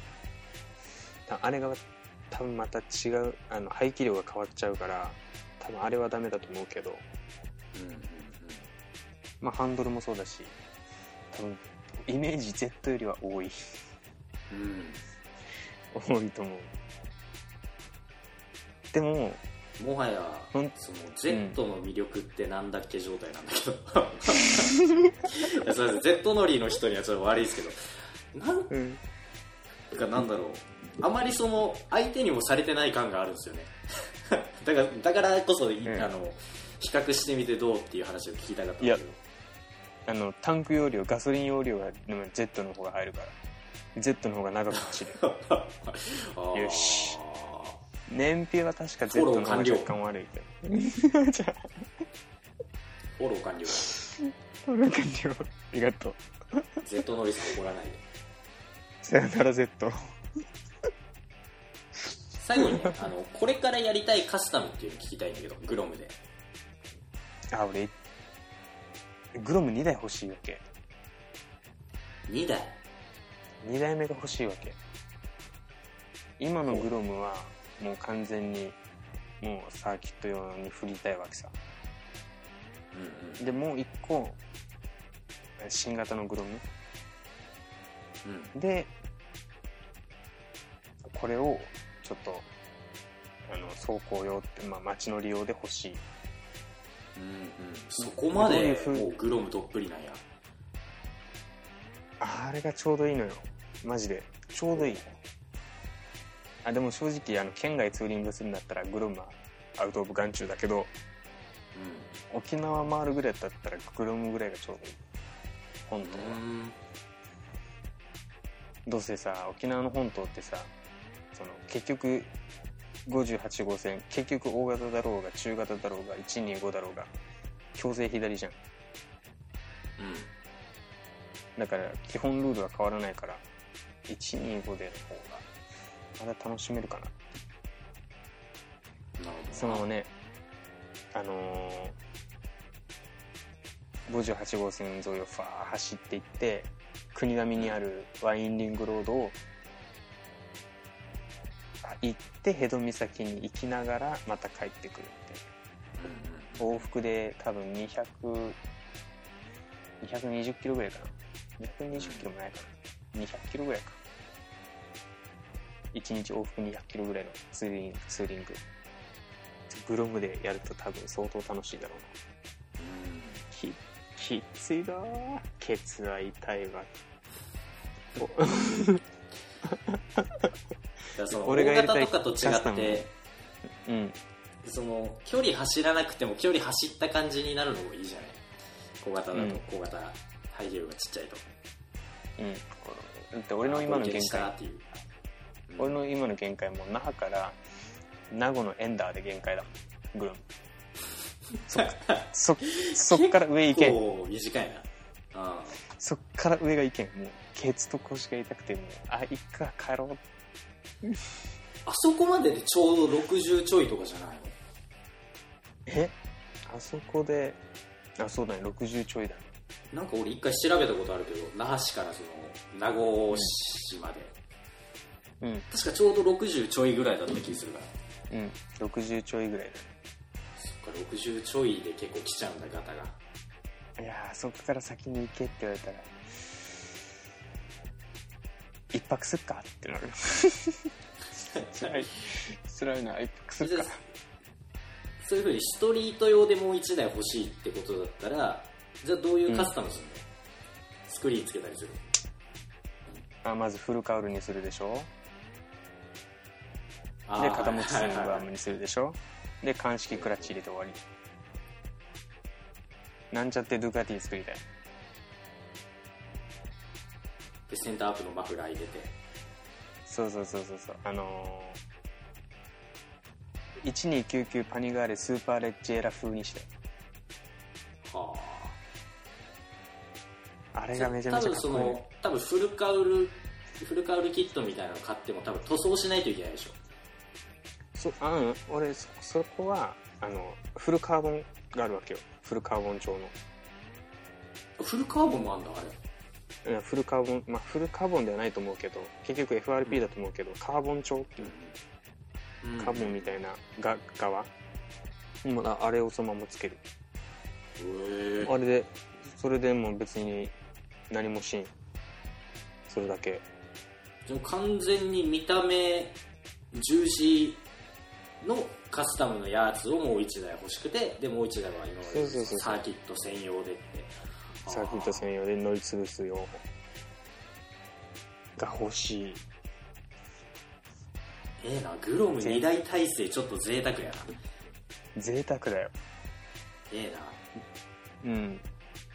たあれが多分また違うあの排気量が変わっちゃうから多分あれはダメだと思うけど。うんうんまあハンドルもそうだし多分イメージ Z よりは多い。うん。多いと思う。でもうんもはやその Z の魅力ってなんだっけ状態なんだけど。いやすいません Z 乗りの人にはちょっと悪いですけど。なんうん。かなんだろう。あまりその相手にもされてない感があるんですよね。だからだからこそ、いん。あの比較してみてどうっていう話を聞きたかったんだけどあのタンク容量ガソリン容量がでも Z の方が入るから。Z の方が長く走る。よし。燃費は確か Z の方が若干悪いけど。じゃあフォロー完了。フォロー完了。ありがとう。Z ノリさん怒らないで。さよなら Z 最後にねあのこれからやりたいカスタムっていうの聞きたいんだけどグロムで。あ俺グロム2台欲しいわけ。2台？2台目が欲しいわけ。今のグロムはもう完全にもうサーキット用に振りたいわけさ。うんでもう1個新型のグロム。うん。うんでこれをちょっとあの走行用って、まあ、街の利用で欲しい。うんうんそこまでもうグロムどっぷりなんや。あれがちょうどいいのよ。マジで。ちょうどいい。あでも正直あの県外ツーリングするんだったらグロムはアウト・オブ・眼中だけどう沖縄回るぐらいだったらグロムぐらいがちょうどいい。本当は、どうせさ沖縄の本島ってさその結局58号線。結局大型だろうが中型だろうが125だろうが強制左じゃん。だから基本ルールは変わらないから125での方がまだ楽しめるかな。うんなるほどそのねあのー、58号線沿いをファー走っていって国並みにあるワインリングロードをあ行って辺戸岬に行きながらまた帰ってくるってう。ん往復で多分200 220キロぐらいかな。220キロもないかな。200キロぐらいか。1日往復200キロぐらいのツーリングツーリング。グロムでやると多分相当楽しいだろうな。うん。ききついなぁケツは痛いわ その大型とかと違ってうん。その距離走らなくても距離走った感じになるのもいいじゃない？小型だうん。と小型排気量がちっちゃいと。うん。だって俺の今の限あ界っていう、うん。俺の今の限界も那覇から名護のエンダーで限界だ。グロム。そっ そそっから上行けん。短いな。あそっから上がいけん。もうケツと腰が痛くてもうあいっか帰ろうあそこまででちょうど60ちょいとかじゃないの？え？あそこであそうだね60ちょいだね。なんか俺一回調べたことあるけど那覇市からその名護市まで、うん。確かちょうど60ちょいぐらいだった気するから。うん。60ちょいぐらいだね。そっか60ちょいで結構来ちゃうんだガタが。いやーそっから先に行けって言われたら一泊すっかってなる。辛 い辛いな一泊すっか。そういうふうにストリート用でもう1台欲しいってことだったらじゃあどういうカスタムするの、スクリーンつけたりするあまずフルカウルにするでしょ。で片持ちスイングはいはいはいアームにするでしょ。で乾式クラッチ入れて終わり。なんちゃってドゥカティ作りたいでセンターアップのマフラー入れて。そうそうそうそうそう。あの1299パニガーレスーパーレッジェーラ風にして。はあ。あれがめちゃめちゃかっこいい。多分その多分フルカウルフルカウルキットみたいなの買っても多分塗装しないといけないでしょ。そあうん。俺そそこはあのフルカーボンがあるわけよ。フルカーボン調の。フルカーボンもあんだあれ。うんフルカーボンまあフルカーボンではないと思うけど結局 FRP だと思うけど、カーボン調っていううん。カーボンみたいなが側。もうああれをそのままつける。へえ。あれでそれでもう別に何もしん。それだけ。でも完全に見た目重視のカスタムのやつをもう1台欲しくてでもう1台は今までサーキット専用でってサーキット専用で乗り潰す用が欲しい。ええなグロム2台体制ちょっと贅沢やな。贅沢だよ。ええな。うん。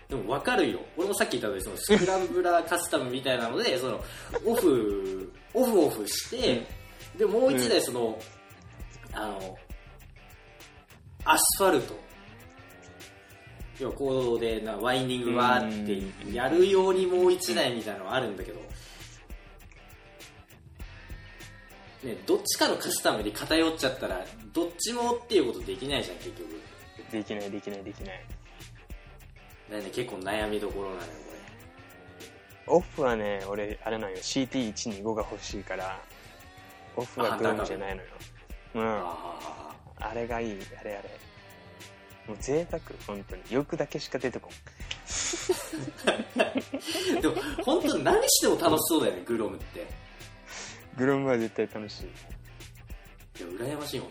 でも分かるよ。俺もさっき言ったようにそのスクランブラーカスタムみたいなので そのオフオフオフして、でもう1台その、あのアスファルト要は行動でなワインディングわーってやるようにもう1台みたいなのはあるんだけど、ね、どっちかのカスタムに偏っちゃったらどっちもっていうことできないじゃん結局。できないできないできない。だからね結構悩みどころなのよオフはね俺あれなんよ。CT125 が欲しいからオフはグロムじゃないのよ。うん。あれがいい。あれあれもう贅沢本当に。欲だけしか出てこん。あでも本当に何しても楽しそうだよねグロムって。グロムは絶対楽しい。いいや羨ましい本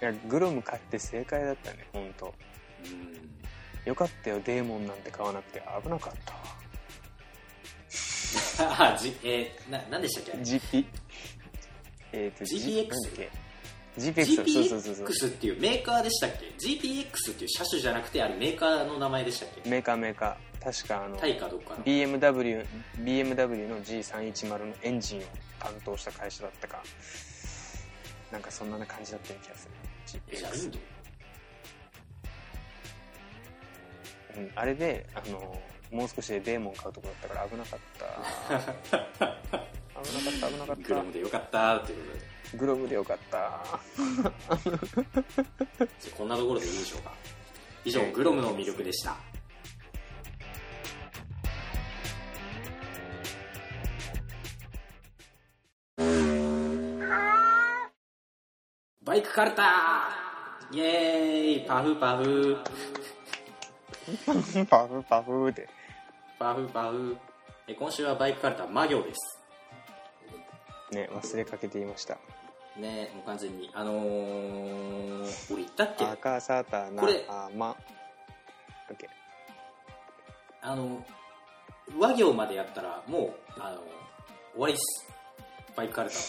やグロム買って正解だったね本当。当にうん。よかったよデーモンなんて買わなくて。危なかった。わ あじえー、な何でしたっけ？GP えっ、と GPX なんだっけ？GPX っていうメーカーでしたっけ？GPX っていう車種じゃなくてあれメーカーの名前でしたっけ？メーカーメーカー。確かあのタイかどっかの。BMW, BMW の G310 のエンジンを担当した会社だったか。なんかそんな感じだったような気がする。GPX ド？うん、あれであのもう少しでデーモン買うとこだったから危なかった。危なかった危なかっグロムでよかったっていうことで。たグローブでよかった。じゃあこんなところでいいでしょうか。以上グロムの魅力でした。バイクカルタイエーイパフパフ。パフパフってパフパフ。え今週はバイクカルタ魔行です。ね忘れかけていましたねもう完全にあのー、俺言ったっけ？赤サタナこれ。あま。オッケあの和行までやったらもうあの終わりっす。バイクカルタは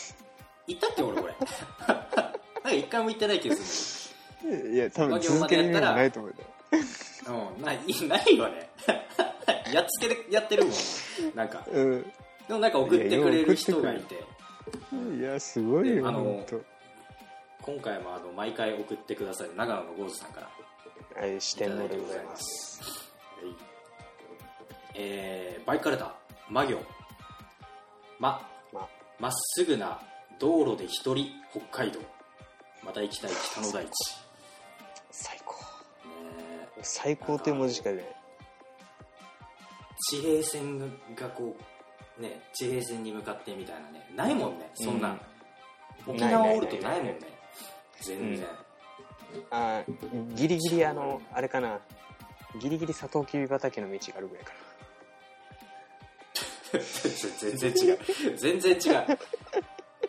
言ったっけ俺これ？なんか一回も言ってない気がすーいや多分続ける意味はないと思うよ。るうん。ないないよね。やっつけでやってるもん。なんか。うん。でもなんか送ってくれる人がいていやすごいよあの今回もあの毎回送ってくださる長野のゴーズさんからはい四天王でございます。はい。えー、バイクカルタ魔行まま。まっすぐな道路で一人北海道。また行きたい北の大地、ね最高。え最高という文字しか出ない。地平線がこうね地平線に向かってみたいなねないもんねそんな、うん。沖縄おるとなないもんね。全然、あーギリギリあのあれかな。ギリギリサトウキビ畑の道があるぐらいか全然違う。全然違う。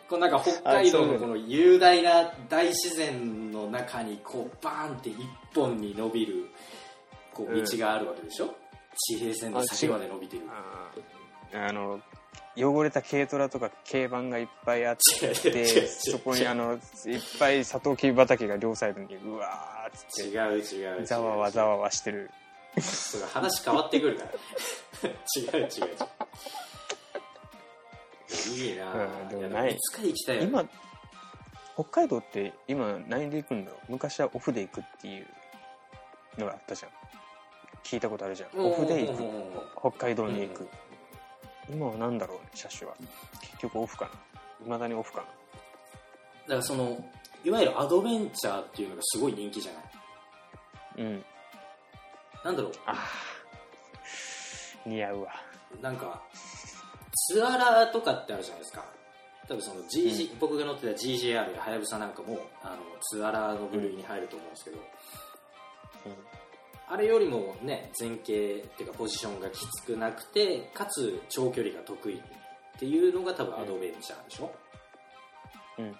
こうなんか北海道のこの雄大な大自然の中にこうバーンって一本に伸びるこう道があるわけでしょ、地平線の先まで伸びてる。なあの汚れた軽トラとか軽バンがいっぱいあってそこにあのいっぱいサトウキビ畑が両サイドにうわーっつって違う違うざわわざわわしてる。話変わってくるから。違う違う違う。いいな。ぁ、うんでもやない。いつか行きたい今北海道って今何で行くんだろう？昔はオフで行くっていうのがあったじゃん。聞いたことあるじゃん。オフで行く。北海道に行く、今は何だろうね車種は。結局オフかな。いまだにオフかな。だからそのいわゆるアドベンチャーっていうのがすごい人気じゃない？うん。なんだろう？あー。似合うわ。なんかツアラーとかってあるじゃないですか。多分その GG、僕が乗ってた GJR やはやぶさなんかもあのツアラーの部類に入ると思うんですけど、あれよりもね前傾っていうかポジションがきつくなくてかつ長距離が得意っていうのが多分アドベンチャーでしょ、うん。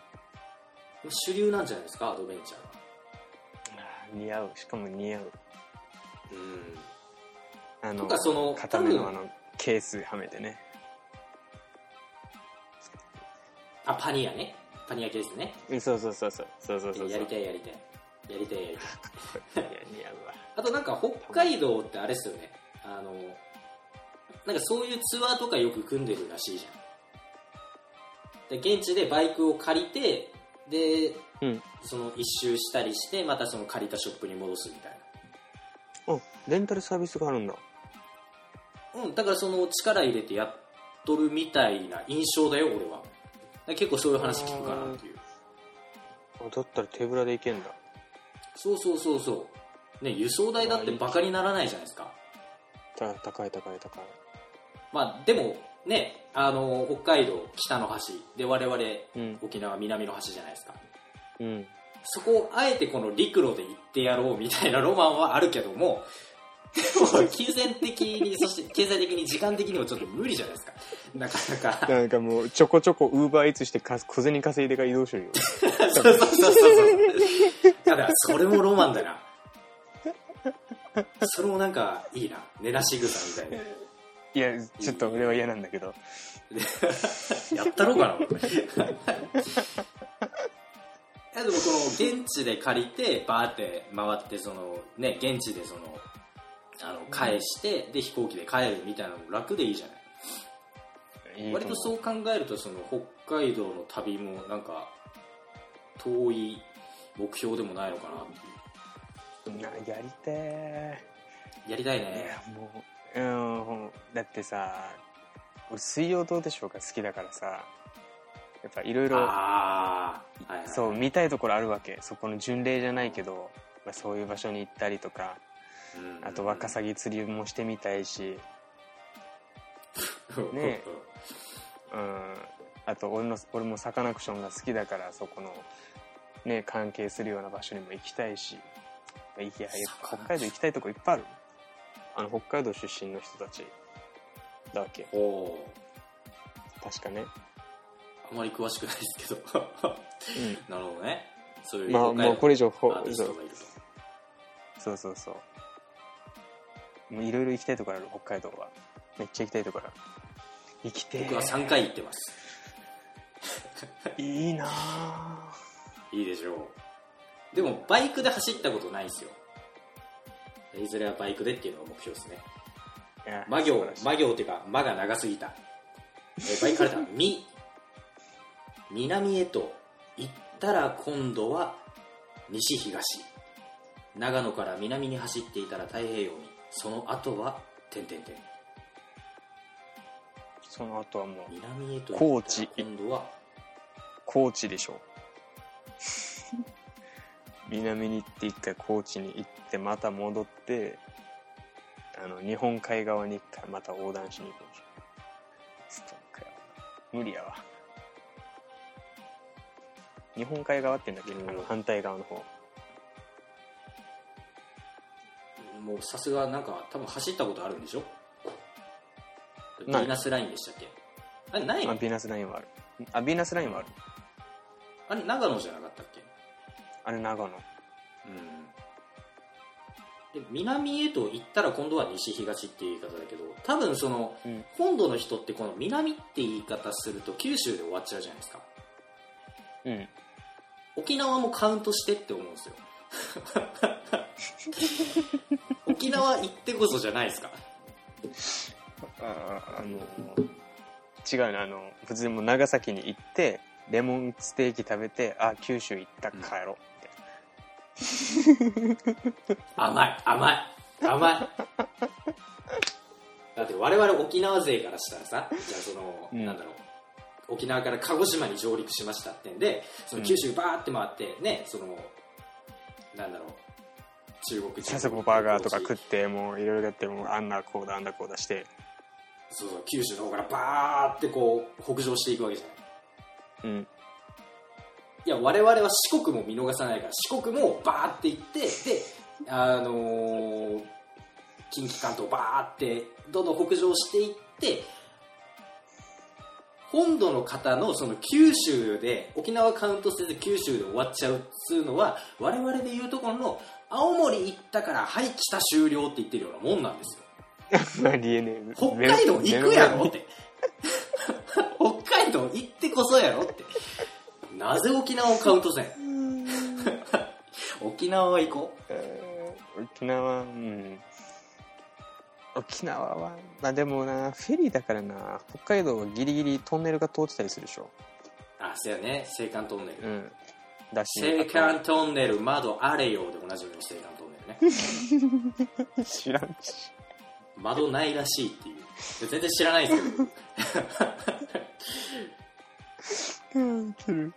主流なんじゃないですかアドベンチャーがあー似合う。しかも似合う。うん。あのとかその多分固めのあのケースはめてね。あパニアね。パニアケースね。うんそうそうそう。そうそうそうそう。やりたいやりたいやりたいやりたいいや似合うわあとなんか北海道ってあれっすよね。あのなんかそういうツアーとかよく組んでるらしいじゃん。で現地でバイクを借りてでうん。その一周したりしてまたその借りたショップに戻すみたいあレンタルサービスがあるんだ。なうんだからその力入れてやっとるみたいな印象だよ俺は。結構そういう話聞くかなっていう。あだったら手ぶらで行けんだそうそうそうそう。ね輸送代だってバカにならないじゃないですか。た高い高い高い。まあでもねあの北海道北の端。で我々うん。沖縄南の端じゃないですか。うん。そこをあえてこの陸路で行ってやろうみたいなロマンはあるけどもでも金銭的にそして経済的に時間的にもちょっと無理じゃないですかなかなか。なんかもうちょこちょこウーバーイーツしてか小銭稼いでから移動してるよ。そうそうそうそうただそれもロマンだな。それもなんかいいな。寝なし草みたいな。いやちょっと俺は嫌なんだけど。やったろうかなでもこの現地で借りてバーって回ってそのね現地でそのあの返して、で飛行機で帰るみたいなのも楽でいいじゃないいい割とそう考えるとその北海道の旅もなんか遠い目標でもないのかなっていなやりてうやりたいーいねやもううんだってさ俺水曜どうでしょうか好きだからさやっぱいろいろそう見たいところあるわけ。そこの巡礼じゃないけど、まあ、そういう場所に行ったりとかうん。あとワカサギ釣りもしてみたいし。ねうん。あと俺の俺もサカナクションが好きだからそこのね関係するような場所にも行きたいしいや北海道行きたいとこいっぱいある。あの北海道出身の人たちだわけ。おお確かね。あまり詳しくないですけど。うん。なるほどね。そういうまあもうこれ以上ほそうそうそう。もういろいろ行きたいところある北海道は。めっちゃ行きたいところある行きて。ー僕は3回行ってます。いいなあいいでしょう。でもバイクで走ったことないんですよ。いずれはバイクでっていうのが目標ですね。魔行魔行っていうか魔が長すぎた。えーバイクからた み南へと行ったら今度は西東。長野から南に走っていたら太平洋に。その後は点々点その後はもう高知。高知でしょ 南に行って一回高知に行ってまた戻ってあの日本海側に一回また横断しに行くんでしょストックやわ。無理やわ。日本海側って言うんだっけ、うん。あの反対側の方。もうさすがなんか多分走ったことあるんでしょ？ヴないィーナスラインでしたっけ？あれないの？あビーナスラインはある。あビーナスラインはある。あれ長野じゃなかったっけ？あれ長野。うん。で南へと行ったら今度は西東っていう言い方だけど多分そのうん。本土の人ってこの南って言い方すると九州で終わっちゃうじゃないですか。うん。沖縄もカウントしてって思うんですよ。沖縄行ってこそじゃないですかああの違うねあの普通にもう長崎に行ってレモンステーキ食べてあ九州行った帰ろうって、甘い甘い甘い。だって我々沖縄勢からしたらさじゃあその、うん。なんだろう。沖縄から鹿児島に上陸しましたってんでその九州バーって回ってねそのなんだろう。中国佐世保バーガーとか食ってもういろいろやってもうあんなこうだあんなこうだしてそうそう九州の方からバーってこう北上していくわけじゃないうん。いや我々は四国も見逃さないから四国もバーって行ってであのー近畿関東バーってどんどん北上していって本土の方のその九州で沖縄カウントせず九州で終わっちゃうっつうのは我々で言うところの青森行ったからはい北終了って言ってるようなもんなんですよありえねえ。北海道行くやろ？って北海道行ってこそやろ？って。なぜ沖縄をカウントせん？沖縄は行こう。えー沖縄うん。沖縄はまあでもなフェリーだからな。北海道はギリギリトンネルが通ってたりするでしょ。あそうやね。青函トンネル。うん。だし青函トンネル窓あれよでおなじみの青函トンネルね。知らんし窓ないらしいっていう。全然知らないですけどうん。切る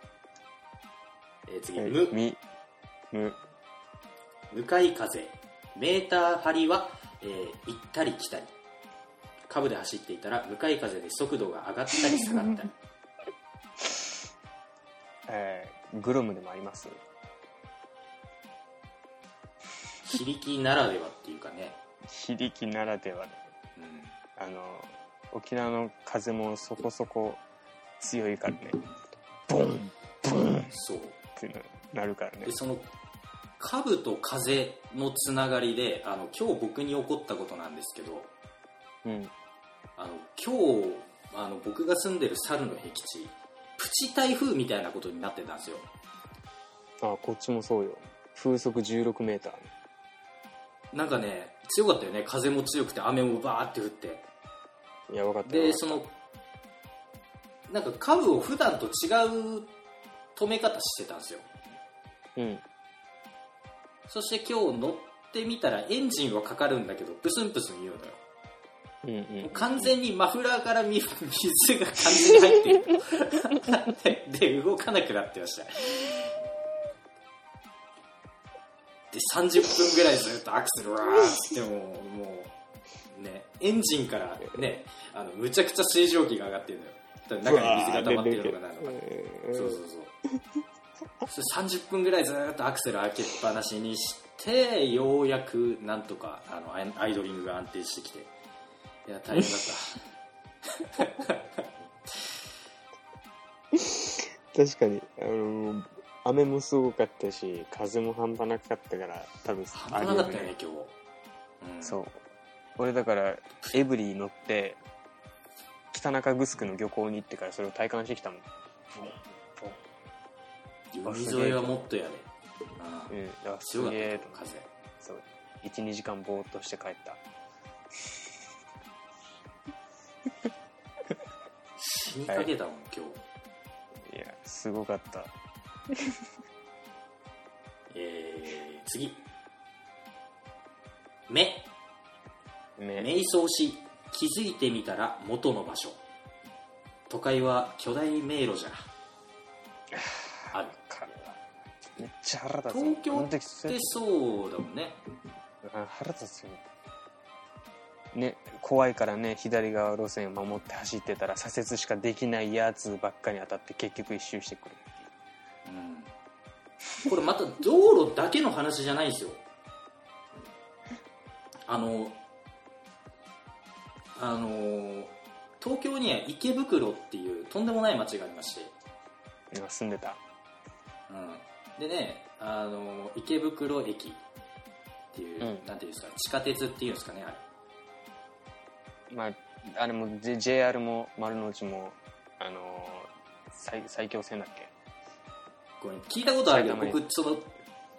えー次、はいむ。みむ。向かい風。メーター張りは、えー行ったり来たり。カブで走っていたら向かい風で速度が上がったり下がったり。えーグロムでもあります？非力ならではっていうかね、非力ならではでうん。あの沖縄の風もそこそこ強いからね。ボンボン。っそうてなるからね。でそのカブと風のつながりであの今日僕に起こったことなんですけどうん。あの今日あの僕が住んでる猿の僻地プチ台風みたいなことになってたんですよ。あこっちもそうよ。風速16メーターなんかね強かったよね。風も強くて雨もバーって降って。いや分かったよ。でそのなんかカブを普段と違う止め方してたんですよ。うん。そして今日乗ってみたらエンジンはかかるんだけどプスンプスン言うのよ。うんうん完全にマフラーから水水が完全に入ってるでで動かなくなってましたで30分ぐらいずっとアクセルわーってもうもうねエンジンからねあのむちゃくちゃ水蒸気が上がってるのよ。だから中に水が溜まってるのかなのか。そうそうそう。それ30分ぐらいずっとアクセル開けっぱなしにしてようやくなんとかあのアイドリングが安定してきて。いや大変だった。確かに。あの雨もすごかったし風も半端なかったから多分半端なかったよね。今日、うん、そう。俺だからエブリィ乗って北中城の漁港に行ってからそれを体感してきたもん。海沿いはもっとやで、うんうん。あす強かったよげえと風。そう。12時間ぼーっとして帰った。死にかけたもん、今日。いやすごかった えー、次。目。ね瞑想し気づいてみたら元の場所。都会は巨大迷路じゃ。ある。かめっちゃ腹立つ。東京って時そうだもんね。あ腹立つよね。怖いからね左側路線を守って走ってたら左折しかできないやつばっかに当たって結局一周してくるうん。これまた道路だけの話じゃないんですよ。あのあの東京には池袋っていうとんでもない街がありまして、今住んでた。うん、でねあの池袋駅っていう、うん。なんていうんですか地下鉄っていうんですかねあれ。まああれも J- JR も丸の内もあのー最最強線だっけ聞いたことあるけど埼玉に僕その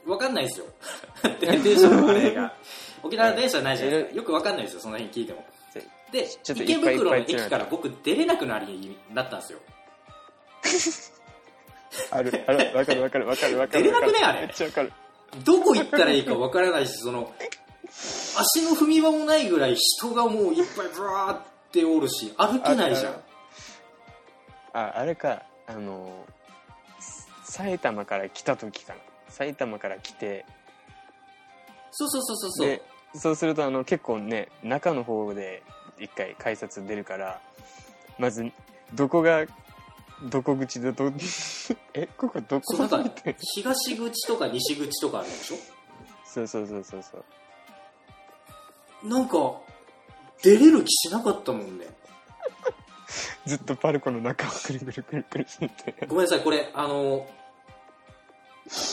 分かんないですよ。電車のあれが。沖縄電車ないじゃないですか。よく分かんないですよその辺聞いても。でちょっと池いっぱいいっ袋の駅から僕出れなくなりなったんですよ。あるあるわかるわかるわかるわかる。出れなくねあれ？めっちゃわかる。どこ行ったらいいかわからないしその足の踏み場もないぐらい人がもういっぱいブワーっておるし歩けないじゃん。ああれかあの埼玉から来た時かな。埼玉から来て。そうそうそうそうそう。でそうするとあの結構ね中の方で一回改札出るからまずどこがどこ口でど えここどこ？そうなんかって東口とか西口とかあるでしょ？そうそうそうそうそう。なんか出れる気しなかったもんね。ずっとパルコの中をくるくるくるくるしてて。ごめんなさいこれあの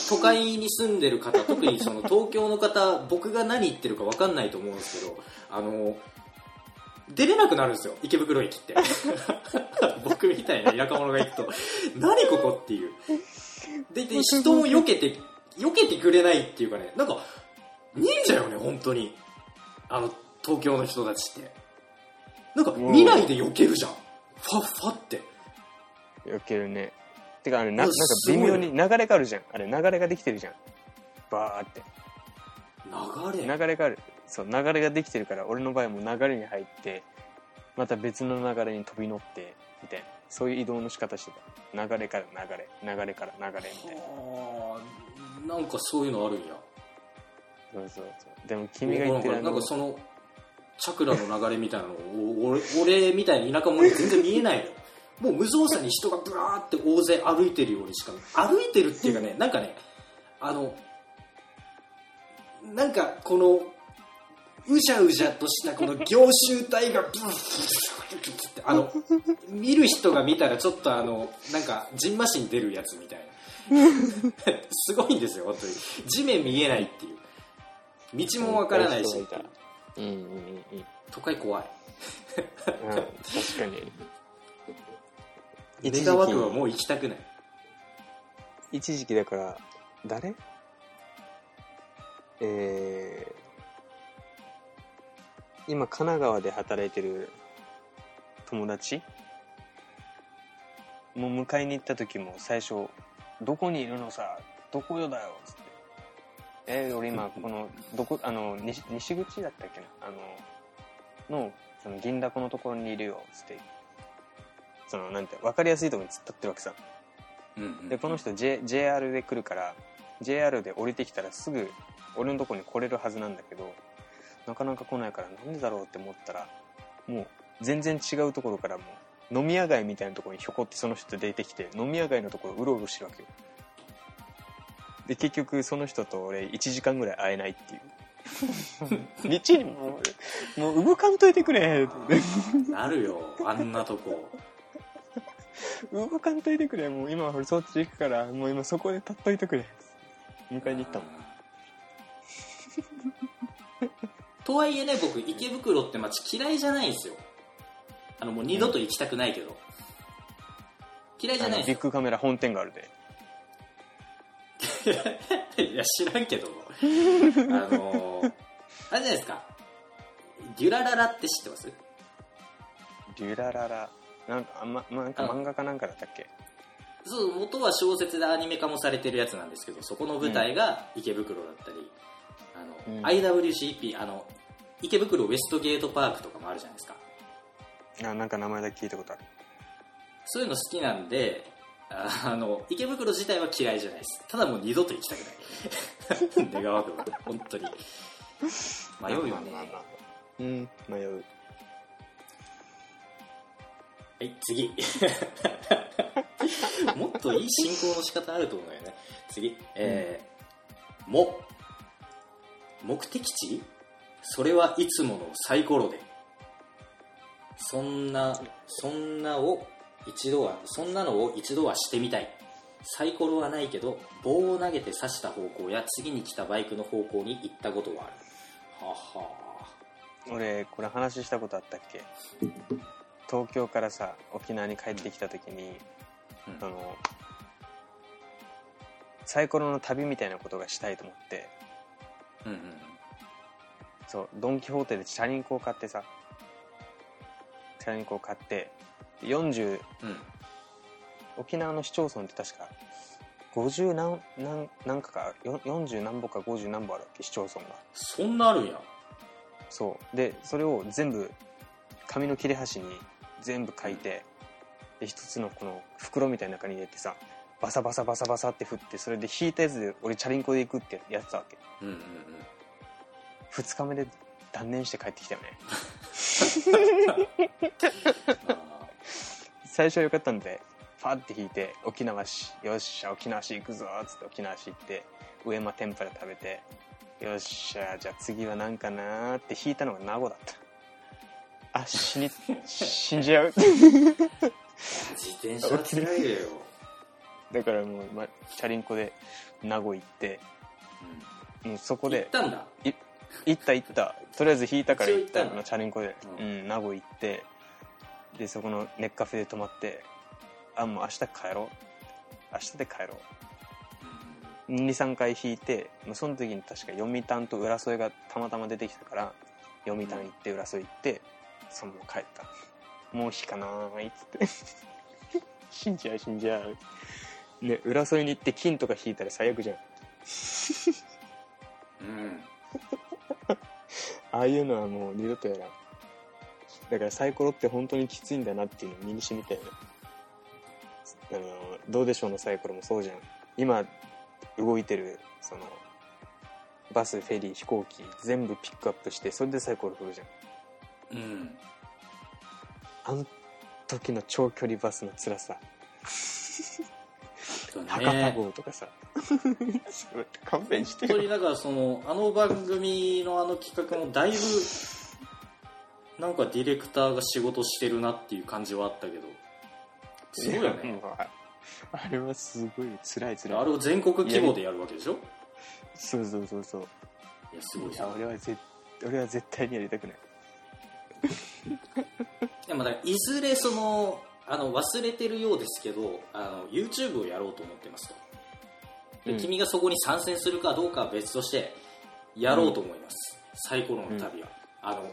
都会に住んでる方 特にその東京の方僕が何言ってるか分かんないと思うんですけどあの出れなくなるんですよ池袋駅って。僕みたいな田舎者が行くと。何ここっていう。でで人も避けて避けてくれないっていうかねなんか忍者よね本当に。あの東京の人たちって。なんか見ないで避けるじゃん。ファッファって。避けるねてかあれななんか微妙に流れがあるじゃん。あれ流れができてるじゃん。バーって。流れ？流れがある。そう流れができてるから俺の場合も流れに入ってまた別の流れに飛び乗ってみたいな。そういう移動の仕方してた。流れから流れ流れから流れみたいな。なんかそういうのあるんや。そうそうそう。でも君が言ってるあなんのかそのチャクラの流れみたいなのお俺俺みたいな田舎者に全然見えないのもう無造作に人がブワーって大勢歩いてるようにしか歩いてるっていうかねなんかねあのなんかこのうじゃうじゃとしたこの凝集体がブーってあの見る人が見たらちょっとあのなんかジンマシン出るやつみたいな。すごいんですよ本当に。地面見えないっていう。道もわからないし。うんうんうん。都会怖い。うん確かに願わくはもう行きたくない。一時期だから誰？えー今神奈川で働いてる友達？もう迎えに行った時も最初「どこにいるのさ？どこよだよ」つって「えー俺今このどこあの西西口だったっけな？あののその銀だこのところにいるよ」つってそのなんて分かりやすいところに突っ立ってるわけさ。うんでこの人、J、JR で来るから JR で降りてきたらすぐ俺のとこに来れるはずなんだけどなかなか来ないからなんでだろうって思ったらもう全然違うところからもう飲み屋街みたいなところにひょこってその人出てきて飲み屋街のところうろうろしてるわけよ。で結局その人と俺1時間ぐらい会えないっていう。道にもうもう動かんといてくれ。ってなるよ。あんなとこ動かんといてくれもう今俺そっち行くからもう今そこで立っといてくれ。迎えに行ったもん。とはいえね僕池袋って街嫌いじゃないんですよ。あのもう二度と行きたくないけど、嫌いじゃあないですのビッグカメラ本店があるで。よ いや知らんけど あのーあれじゃないですか。デュラララって知ってます？デュラララなんかあんままなんかあ漫画かなんかだったっけ？そう元は小説でアニメ化もされてるやつなんですけどそこの舞台が池袋だったり、あのうん。IWCP あの池袋ウエストゲートパークとかもあるじゃないですか。あなんか名前だけ聞いたことある。そういうの好きなんでああの池袋自体は嫌いじゃないです。ただもう二度と行きたくない。出川区は。本当に。迷うよね。まあまあまあ。うん迷うはい次。もっといい進行の仕方あると思うよね。次。えーも。目的地？それはいつものサイコロで。そんなそんなを一度はそんなのを一度はしてみたい。サイコロはないけど棒を投げて刺した方向や次に来たバイクの方向に行ったことはある。はは。俺これ話したことあったっけ？東京からさ沖縄に帰ってきた時に、うん。そのサイコロの旅みたいなことがしたいと思って。うんうんそうドン・キホーテでチャリンコを買ってさ。チャリンコを買ってで40うん。沖縄の市町村って確か50何何何かかよ40何歩か50何歩あるわけ市町村が。そんなあるんや。そう。でそれを全部紙の切れ端に全部書いてで一つのこの袋みたいな中に入れてさバサバサバサバサって振ってそれで引いたやつで俺チャリンコで行くってやってたわけ。うんうんうん2日目で断念して帰ってきたよね。あ最初は良かったんでファって引いて沖縄市よっしゃ沖縄市行くぞっつって沖縄市行って上間天ぷら食べてよっしゃじゃあ次は何かなーって引いたのが名護だったあ死に死んじゃう。ー自転車は辛いよ、だからもう、ま、チャリンコで名護行って。もうそこ行っでたんだ。行った行った。とりあえず引いたから行ったののチャリンコで。ううんん名護行って。でそこのネッカフェで泊まって。あもう明日帰ろう。明日で帰ろう。23回弾いてもうその時に確か読谷と浦添がたまたま出てきたから読谷行って浦添行ってそのまま帰った。もう弾かないっつって。死んじゃう死んじゃう。ね浦添に行って金とか弾いたら最悪じゃん。うん。ああいうのはもう二度とやらん。だからサイコロって本当にきついんだなっていうのを身に染みたよねあのどうでしょうのサイコロもそうじゃん。今動いてるそのバスフェリー飛行機全部ピックアップしてそれでサイコロ振るじゃんうん。あの時の長距離バスの辛さ。博多ね号とかさ。勘弁してよ。本当にだからそのあの番組のあの企画もだいぶなんかディレクターが仕事してるなっていう感じはあったけど。すごいよね。ああれはすごい辛い辛い。あれを全国規模でやるわけでしょ？そうそうそうそう。いやすごい俺は絶俺は絶対にやりたくない でもだいずれそのあの忘れてるようですけどあの YouTube をやろうと思ってますと。で、うん。君がそこに参戦するかどうかは別としてやろうと思います、サイコロの旅は、あの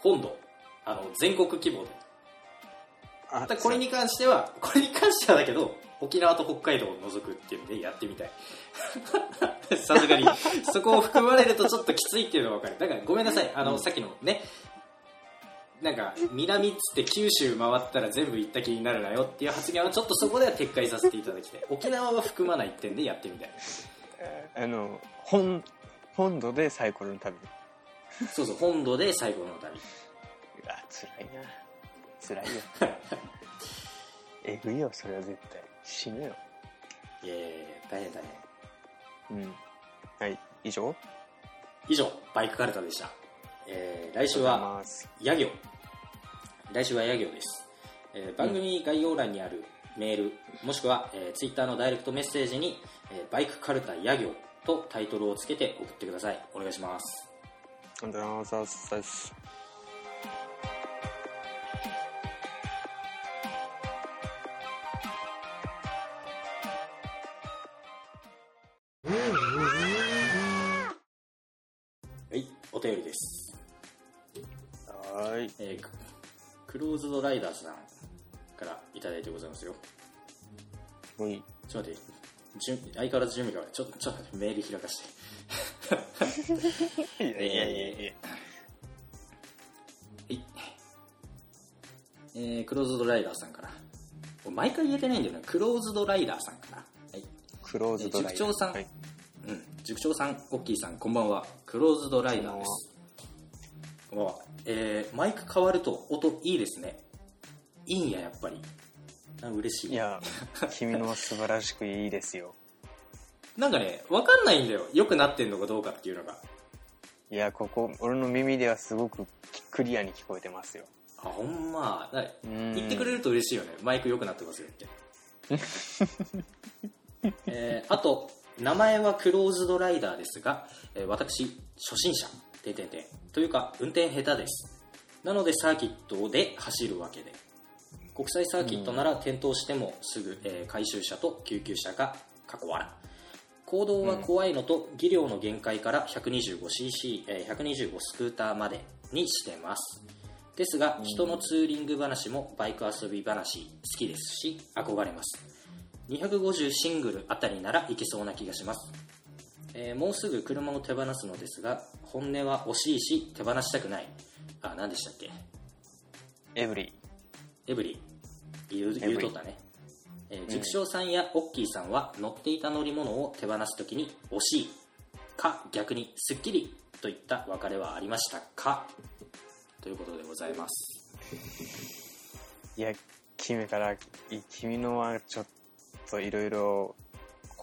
本土。あの全国規模で。あだこれに関してはこれに関してはだけど沖縄と北海道を除くっていうんでやってみたい。さすがに。そこを含まれるとちょっときついっていうのは分かる。だからごめんなさい。あの、さっきのねなんか南っつって九州回ったら全部行った気になるなよっていう発言はちょっとそこでは撤回させていただきたい。沖縄は含まない点でやってみたい。あの本本土でサイコロの旅。そうそう本土で最後の旅。うわ辛いな。辛いよ。えぐいよそれは絶対。死ぬよ。いやいやいや大変大変。うん。はい以上？以上バイクカルタでした、えー来週はヤ行来週はヤ行です、えー番組概要欄にあるメールもしくは、えー、Twitter のダイレクトメッセージに、えーバイクカルタヤ行とタイトルをつけて送ってください。お願いします。ありがとうございます。クローズドライダーさんからいただいてございますよもういいちょっと待ってじゅ相変わらず準備が悪いちょっとちょっと待ってメール開かして いやいやいやいやはい。えー、クローズドライダーさんから。毎回言えてないんだよね。クローズドライダーさんかな。はい。クローズドライ塾長さんはい、うん。塾長さん、オッキーさん、こんばんは。クローズドライダーです。は。えー、マイク変わると音いいですね。いいんや、やっぱり。あ嬉しい。いや君のは素晴らしくいいですよ なんかね、わかんないんだよ。良くなってんのかどうかっていうのが。いやここ俺の耳ではすごくクリアに聞こえてますよあ、ほんま。言ってくれると嬉しいよね。マイク良くなってますよって。えーあと、名前はクローズドライダーですが、えー私、初心者、ててて。というか、運転下手です。なので、サーキットで走るわけで。国際サーキットなら転倒してもすぐ、えー回収車と救急車が過去笑行動は怖いのと、技量の限界から 125cc、えー125スクーターまでにしてますですが、人のツーリング話もバイク遊び話好きですし憧れます250シングルあたりならいけそうな気がします、えーもうすぐ車を手放すのですが本音は惜しいし手放したくない。あ何でしたっけ？エブリエブリ言う言うとったね、えー塾長さんやオッキーさんは乗っていた乗り物を手放すときに惜しいか逆にすっきりといった別れはありましたか？ということでございます。いや君からい君のはちょっといろいろ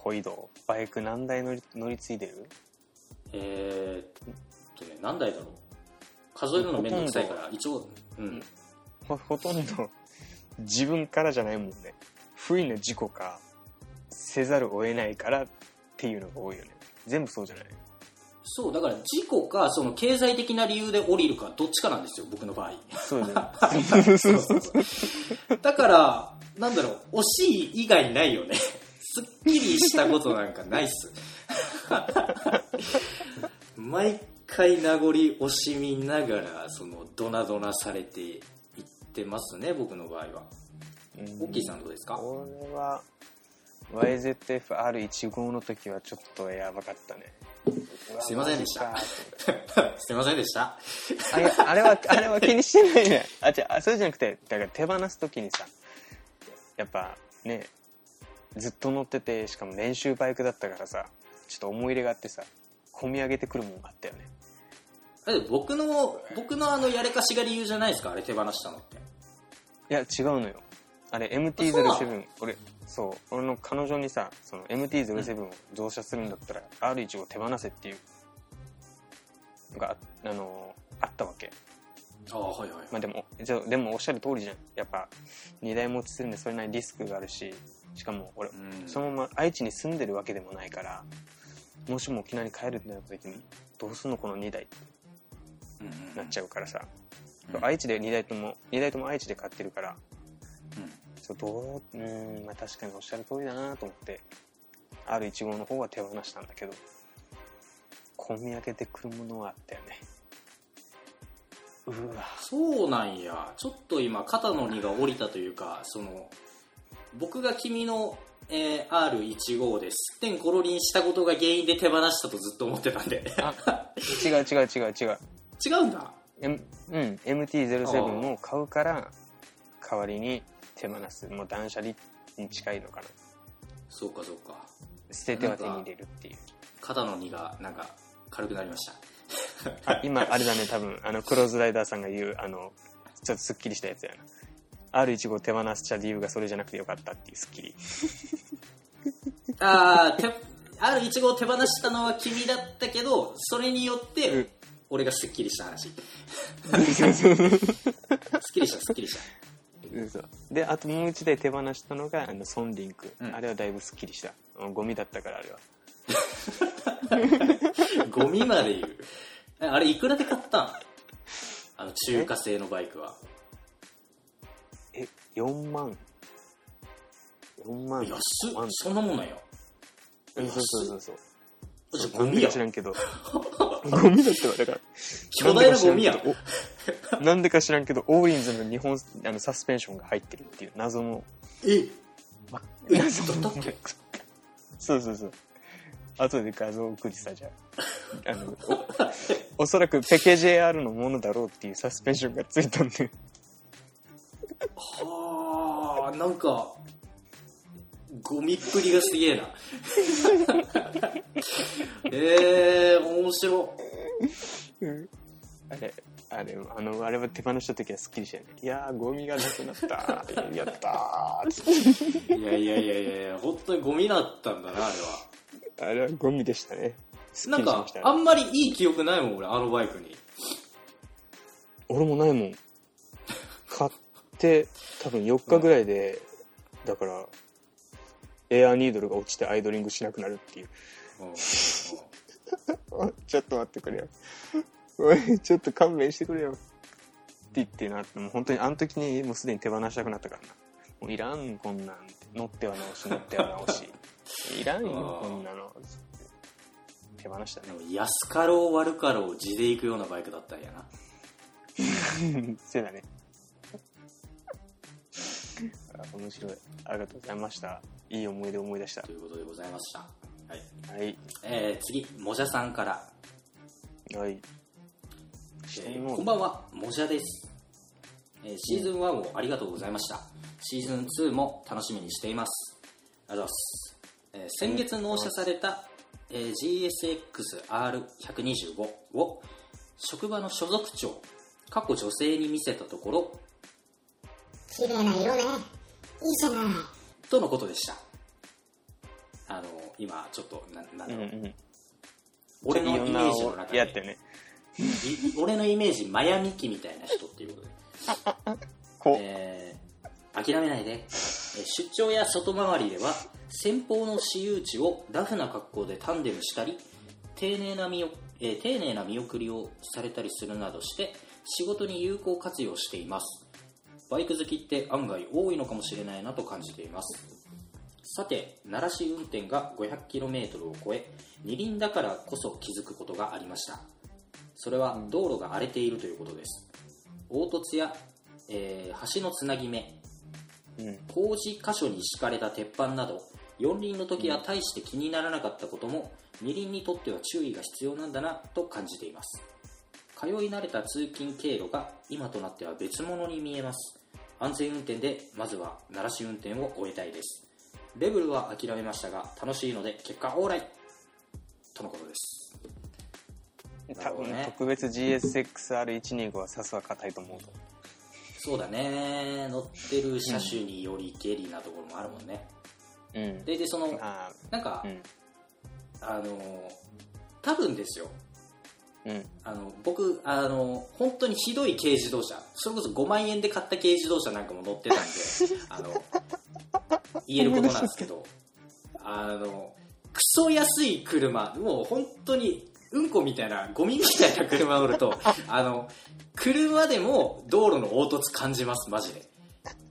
小移動バイク何台乗り乗り継いでる？えー、っとね何台だろう？数えるのめんどくさいから一応うん。ほほとんど自分からじゃないもんね。不意な事故かせざるを得ないからっていうのが多いよね。全部そうじゃない？そうだから事故かその経済的な理由で降りるかどっちかなんですよ僕の場合。そうだね だからなんだろう惜しい以外にないよねすっきりしたことなんかないっす。毎回名残惜しみながらそのドナドナされていってますね僕の場合は。オッキーさんどうですか？俺は YZF-R15 の時はちょっとやばかったね。すいませんでした。すいませんでした。あいやあれはあれは気にしてないね。あ違うあそうじゃなくてだから手放す時にさやっぱねずっと乗っててしかも練習バイクだったからさちょっと思い入れがあってさ込み上げてくるもんがあったよね。だって僕の僕のあのやれかしが理由じゃないですか？あれ手放したのって。いや違うのよ。あれそうな MT-07 俺そう俺の彼女にさその MT-07 を乗車するんだったら R1 を手放せっていうのがああのあったわけ。ああはいはい、まあでもじゃあでもおっしゃる通りじゃん。やっぱ荷台持ちするんでそれなりにリスクがあるししかも俺うん。そのまま愛知に住んでるわけでもないからもしも沖縄に帰るってなった時にどうすんのこの2台ってうんうんなっちゃうからさ、うん。愛知で2台とも2台とも愛知で買ってるからうん。そうどううーんまあ確かにおっしゃる通りだなと思って R15 の方は手放したんだけど込み上げてくるものはあったよね。うわ。そうなんや。ちょっと今肩の荷が下りたというかその僕が君の、えー R15 です。ってんころりんしたことが原因で手放したとずっと思ってたんで。あ違う違う違う違う。違うんだ。M うん MT-07 を買うから代わりに手放す。もう断捨離に近いのかな。そうかそうか。捨てては手に入れるっていう。肩の荷がなんか軽くなりました。あ今あれだね多分あのクローズライダーさんが言うあのちょっとすっきりしたやつやな R15 を手放した理由がそれじゃなくてよかったっていうすっきりああ R15 を手放したのは君だったけどそれによって、うん。俺がすっきりした話。すっきりしたすっきりした。嘘。であともう一台手放したのがあのソンリンク、うん。あれはだいぶすっきりした。うんゴミだったからあれは。ゴミまで言う。えあれいくらで買ったん？あの中華製のバイクは。え4万。4万。安っ。5万。そんなもんなんや。うんそうそうそうそう。じゃゴミや。か知らんけど。ゴミだったわだから。巨大なゴミや。なんでか知らんけどオーリンズの日本あのサスペンションが入ってるっていう謎の。え？え？謎のだっけ？そうそうそう。後で画像送りさじゃあ。あのおおそらくペケ JR のものだろうっていうサスペンションがついたんではあなんかゴミっぷりがすげえな。えー、面白。あれあれあのあれは手放した時はすっきりしたよね。いやーゴミがなくなった。やったー。いやいやいやいや本当にゴミだったんだなあれは。あれはゴミでしたね。すっなんかあんまりいい記憶ないもん俺あのバイクに。俺もないもん。買って多分4日ぐらいで、だからエアーニードルが落ちてアイドリングしなくなるっていう。うん。ちょっと待ってくれよ。お いちょっと勘弁してくれよ。って言ってなもう本当にあの時にもうすでに手放したくなったから。なもういらんこんなんって乗っては直し乗っては直し。いらんよこんなの。手放した。ねでも安かろう悪かろう地で行くようなバイクだったんやな。そうだねあ面白いありがとうございましたいい思い出思い出したということでございました。はい。はいえー、次、もじゃさんから。はいえーこんばんは、もじゃです。えーシーズン1をありがとうございました。シーズン2も楽しみにしています。ありがとうございます。えー先月納車された、えー GSX-R125 を職場の所属長、過去女性に見せたところ、綺麗な色ね。いいじゃない。とのことでした。あの、今、ちょっと、ななんだろう、うんうん俺のイメージの中で、やってね。い俺のイメージ、マヤミキみたいな人っていうことで。こう、えー諦めないで、えー出張や外回りでは先方の私有地をラフな格好でタンデムしたり丁寧な見お、えー丁寧な見送りをされたりするなどして仕事に有効活用していますバイク好きって案外多いのかもしれないなと感じています。さて奈良市運転が 500km を超え二輪だからこそ気づくことがありました。それは道路が荒れているということです。凹凸や、えー橋のつなぎ目うん。工事箇所に敷かれた鉄板など四輪の時は大して気にならなかったことも二輪にとっては注意が必要なんだなと感じています。通い慣れた通勤経路が今となっては別物に見えます安全運転でまずは奈良市運転を終えたいです。レベルは諦めましたが楽しいので結果オーライ。とのことです。な多分ね特別 GSX-R125 はさすが硬いと思うとそうだね。乗ってる車種によりけりなところもあるもんね、うん。ででそのあなんか、あうん。あの多分ですようん。あの僕あの本当にひどい軽自動車。それこそ5万円で買った軽自動車なんかも乗ってたんで あの言えることなんですけど。あのクソ安い車。もう本当にうんこみたいなゴミみたいな車乗ると あの車でも道路の凹凸感じますマジで。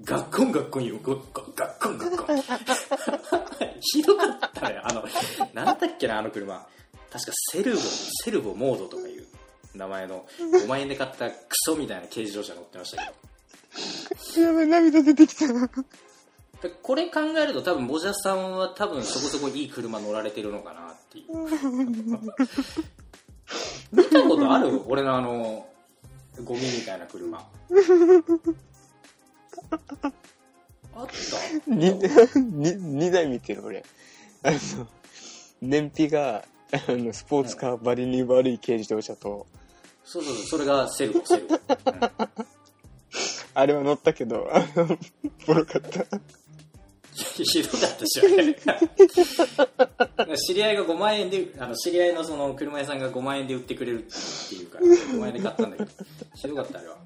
ガッコンガッコンよガッコンガッコンガッコン。ひどかったね。あのなんだっけなあの車確かセルボセルボモードとかいう名前の5万円で買ったクソみたいな軽自動車乗ってましたけど。やべ涙出てきた。でこれ考えると多分ボジャさんは多分そこそこいい車乗られてるのかなっていう。見たことある？俺のあのゴミみたいな車。あった？に に二台見てる俺。あの燃費があのスポーツカーばりに悪い軽自動車と。そうそうそうそれがセルボセルボ、うん。あれは乗ったけどあの ボロかった。ひどかったしょ知り合いが5万円であの知り合いのその車屋さんが5万円で売ってくれるっていうから5万円で買ったんだけど。ひどかったあれは。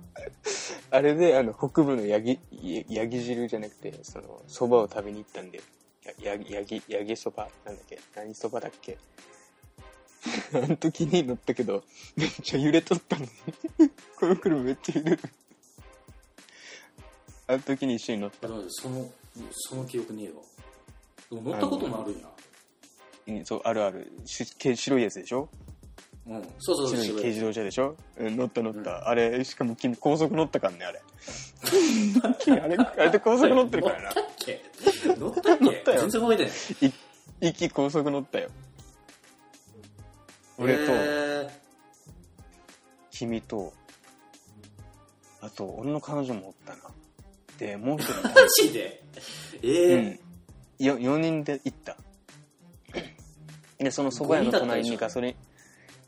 あれであの北部のヤギヤヤギ汁じゃなくてそのそばを食べに行ったんで。やヤギヤギヤギそばなんだっけ？何そばだっけ？あの時に乗ったけどめっちゃ揺れとったの。この車めっちゃ揺れる。あの時に一緒に乗った。そのその記憶ねえわ。でも乗ったこともあるんや。うんそうあるある。白いやつでしょ？うん。そうそうそう白い軽自動車でしょ、うん、乗った乗った、あれしかも君高速乗ったからねあれ。君あれあれで高速乗ってるからな。乗ったっけ？乗ったっけ？乗ったよ。全然覚えてない。い行き高速乗ったよ俺と、君と。あと俺の彼女もおったな。でもう一人。マジで？ええうん。よ4人で行った。でその蕎麦屋の隣にガソリン。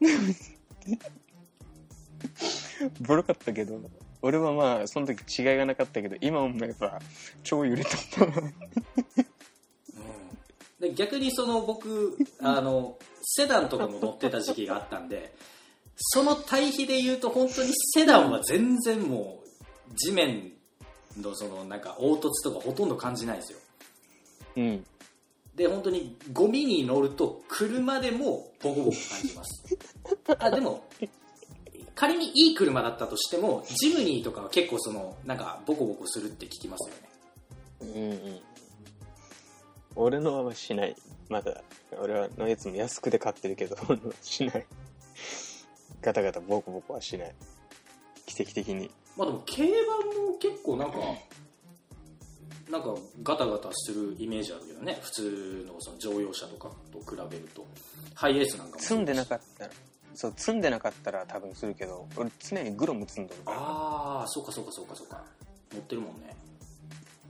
ボロかったけど俺はまあその時違いがなかったけど今思えば超揺れた 逆にその僕 あのセダンとかも乗ってた時期があったんでその対比で言うと本当にセダンは全然もう地面のそのなんか凹凸とかほとんど感じないんですよ。うん。で本当にゴミに乗ると車でもボコボコ感じます。あでも仮にいい車だったとしてもジムニーとかは結構そのなんかボコボコするって聞きますよね。うんうん俺のはしない。まだ俺はのやつも安くで買ってるけど しない。ガタガタボコボコはしない。奇跡的に。まあでも競馬も結構なんかなんかガタガタするイメージあるけどね。普通のその乗用車とかと比べると。ハイエースなんかも積んでなかったらそう積んでなかったら多分するけど俺常にグロム積んどるから。ああそうかそうかそうかそうか。乗ってるもんね。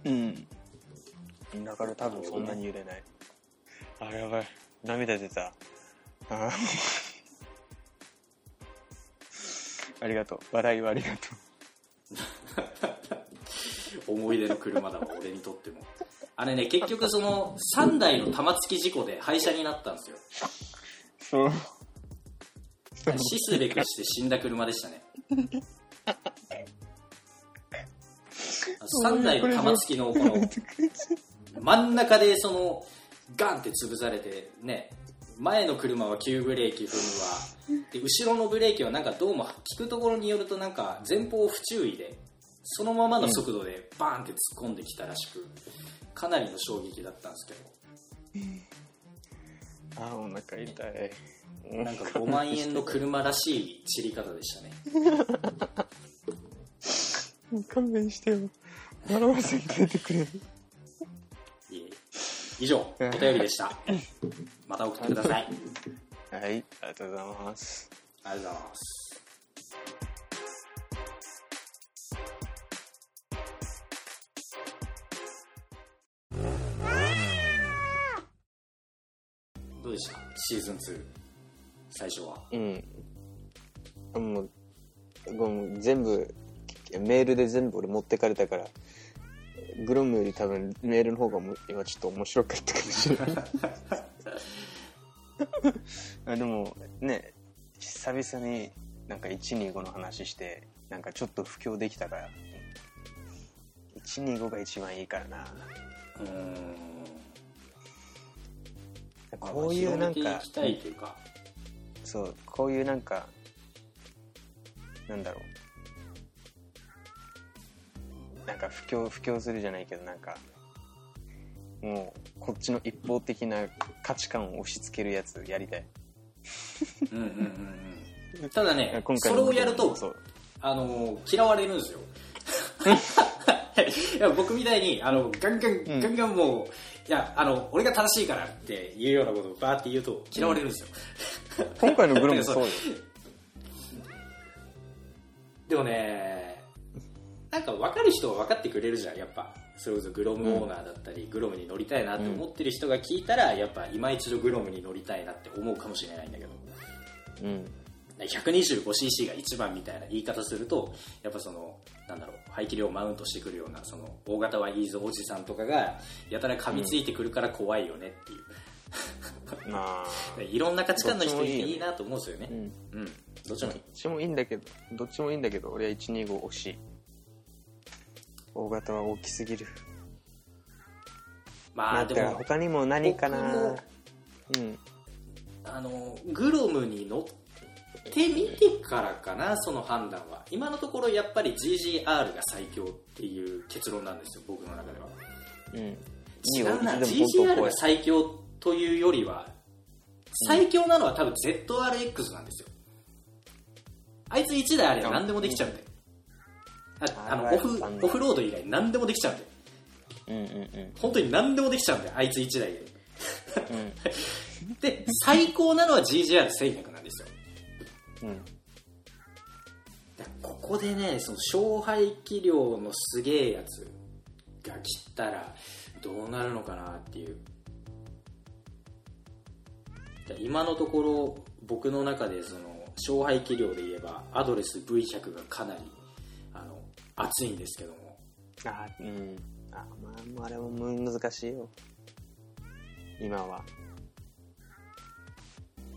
うんだから多分そんなに揺れない。あやばい。涙出た。あー。ありがとう。笑いはありがと 思い出の車だわ俺にとっても。あれね結局その3台の玉突き事故で廃車になったんですよ。うそう。死すべくして死んだ車でしたね。3台の玉突きのこの真ん中でそのガンって潰されてね前の車は急ブレーキ踏むわ。で後ろのブレーキはなんかどうも聞くところによるとなんか前方不注意でそのままの速度でバーンって突っ込んできたらしくかなりの衝撃だったんですけあーお腹痛い。どなんか5万円の車らしい散り方でしたね。勘弁してよ。笑わせてくれる以上お便りでした。また送ってください。ありはいありがとうございます。がとうございます。どうでした？シーズン2最初は。うん。もう全部メールで全部俺持ってかれたからグロムより多分メールの方がも今ちょっと面白かったかもしれない。あでもね久々になんか125の話してなんかちょっと布教できたから125が一番いいからな。うーん。こういうなんか。そうこういうなんかなんだろうなんか布教布教するじゃないけどなんかもうこっちの一方的な価値観を押し付けるやつやりたい。うんうんうんうん。ただねそれをやるとあの嫌われるんですよ。いや僕みたいにあのガンガン、ん。ガンガンもういやあの俺が正しいからっていうようなことをバーって言うと嫌われるんですよ、今回のグロもそうよ。でもねなんか分かる人は分かってくれるじゃんやっぱ。それこそグロムオーナーだったり、グロムに乗りたいなって思ってる人が聞いたら、やっぱ今一度グロムに乗りたいなって思うかもしれないんだけど。うん。125cc が一番みたいな言い方するとやっぱそのなんだろう排気量マウントしてくるようなその大型はいいぞおじさんとかがやたら噛みついてくるから怖いよねっていう、まあ いろんな価値観の人いいなと思うんですよね。うん。うん。どっちもいい。どっちもいい。んだけどどっちもいいんだけど俺は125惜しい大型は大きすぎる。まあでも他にも何かな。うん。あのグロムに乗ってみてからかなその判断は。今のところやっぱり GGR が最強っていう結論なんですよ僕の中では。うん。違うな GGR が最強というよりは最強なのは多分 ZRX なんですよ。あいつ1台あれば何でもできちゃうんで。ああのオフオフロード以外何でもできちゃうんでうんうん本当に何でもできちゃうんであいつ1台で。うん。で最高なのは GGR1100 なんですよ。うん。ここでねその小排気量のすげえやつが切ったらどうなるのかなっていう。今のところ僕の中でその小排気量で言えばアドレス V100 がかなり熱いんですけども。あうん。あまあもうあれもむ難しいよ。今は。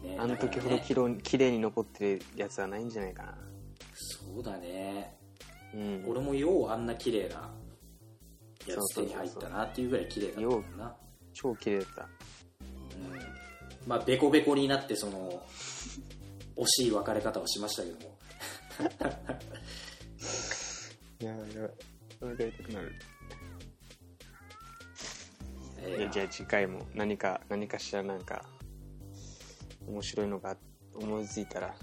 ねあの時ほどだからね綺麗に残ってるやつはないんじゃないかな。そうだね。うん。俺もようあんな綺麗なやつ手に入ったなっていうぐらい綺麗だったもんな。超綺麗だった。うん。まあベコベコになってその惜しい別れ方をしましたけどもいやいやお腹痛くなる。えーいや。じゃあ次回も何か何かしらなんか面白いのが思いついたら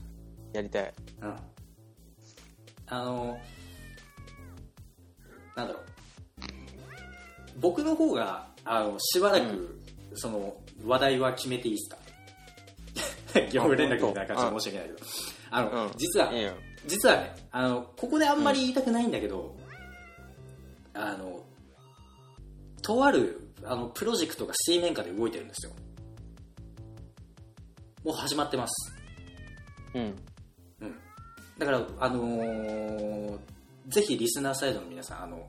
やりたい。うん。あのなんだろう。僕の方があのしばらく、その話題は決めていいですか？業務連絡みたいな感じで申し訳ないけど。あの、うん。実はいいよ実はねあのここであんまり言いたくないんだけど、あのとあるあのプロジェクトが水面下で動いてるんですよ。もう始まってます。うん。うん。だからあのーぜひリスナーサイドの皆さんあの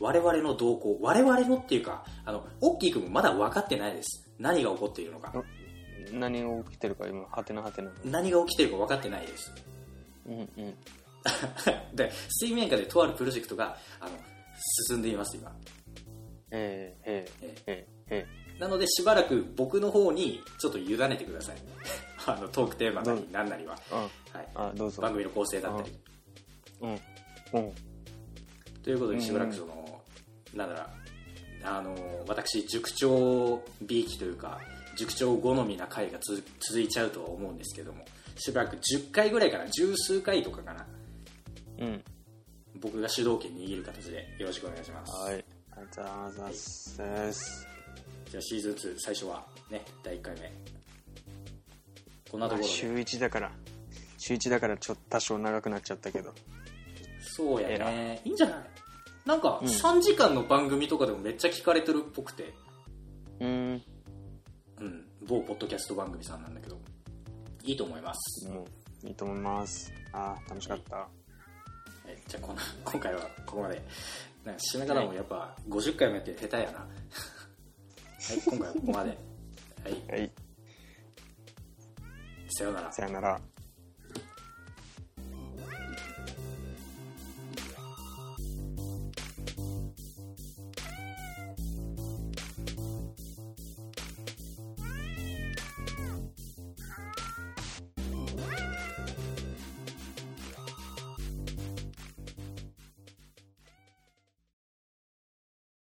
我々の動向我々のっていうかあのオッキー君もまだ分かってないです。何が起こっているのか。何が起きてるか今ハテナハテナの。何が起きてるか分かってないですうんうん。で水面下でとあるプロジェクトがあの進んでいます今。えー、えー、えー、えなのでしばらく僕の方にちょっと委ねてください。あのトークテーマなり何なりは、ー、はい、ああどうぞ。番組の構成だったり。うん。うん。ということでうん。しばらくその、なんだろう。あの私塾長びいきというか塾長好みな回がつ続いちゃうとは思うんですけどもしばらく10回ぐらいかな。十数回とかかな。うん。僕が主導権握る形で。よろしくお願いします。はい。ありがとうございます。じゃあシーズン2最初はね第1回目。こんなところで。週1だから。週1だからちょっと多少長くなっちゃったけど。そうやね。い。いんじゃない？なんかうん。3時間の番組とかでもめっちゃ聞かれてるっぽくて。うん。うん。某ポッドキャスト番組さんなんだけどいいと思います。もういいと思います。あー楽しかった。はいじゃあこの 今回はここまで。なんか締め方もやっぱ50回もやって下手やな。はい今回はここまで。はい。はい。さようなら。さよなら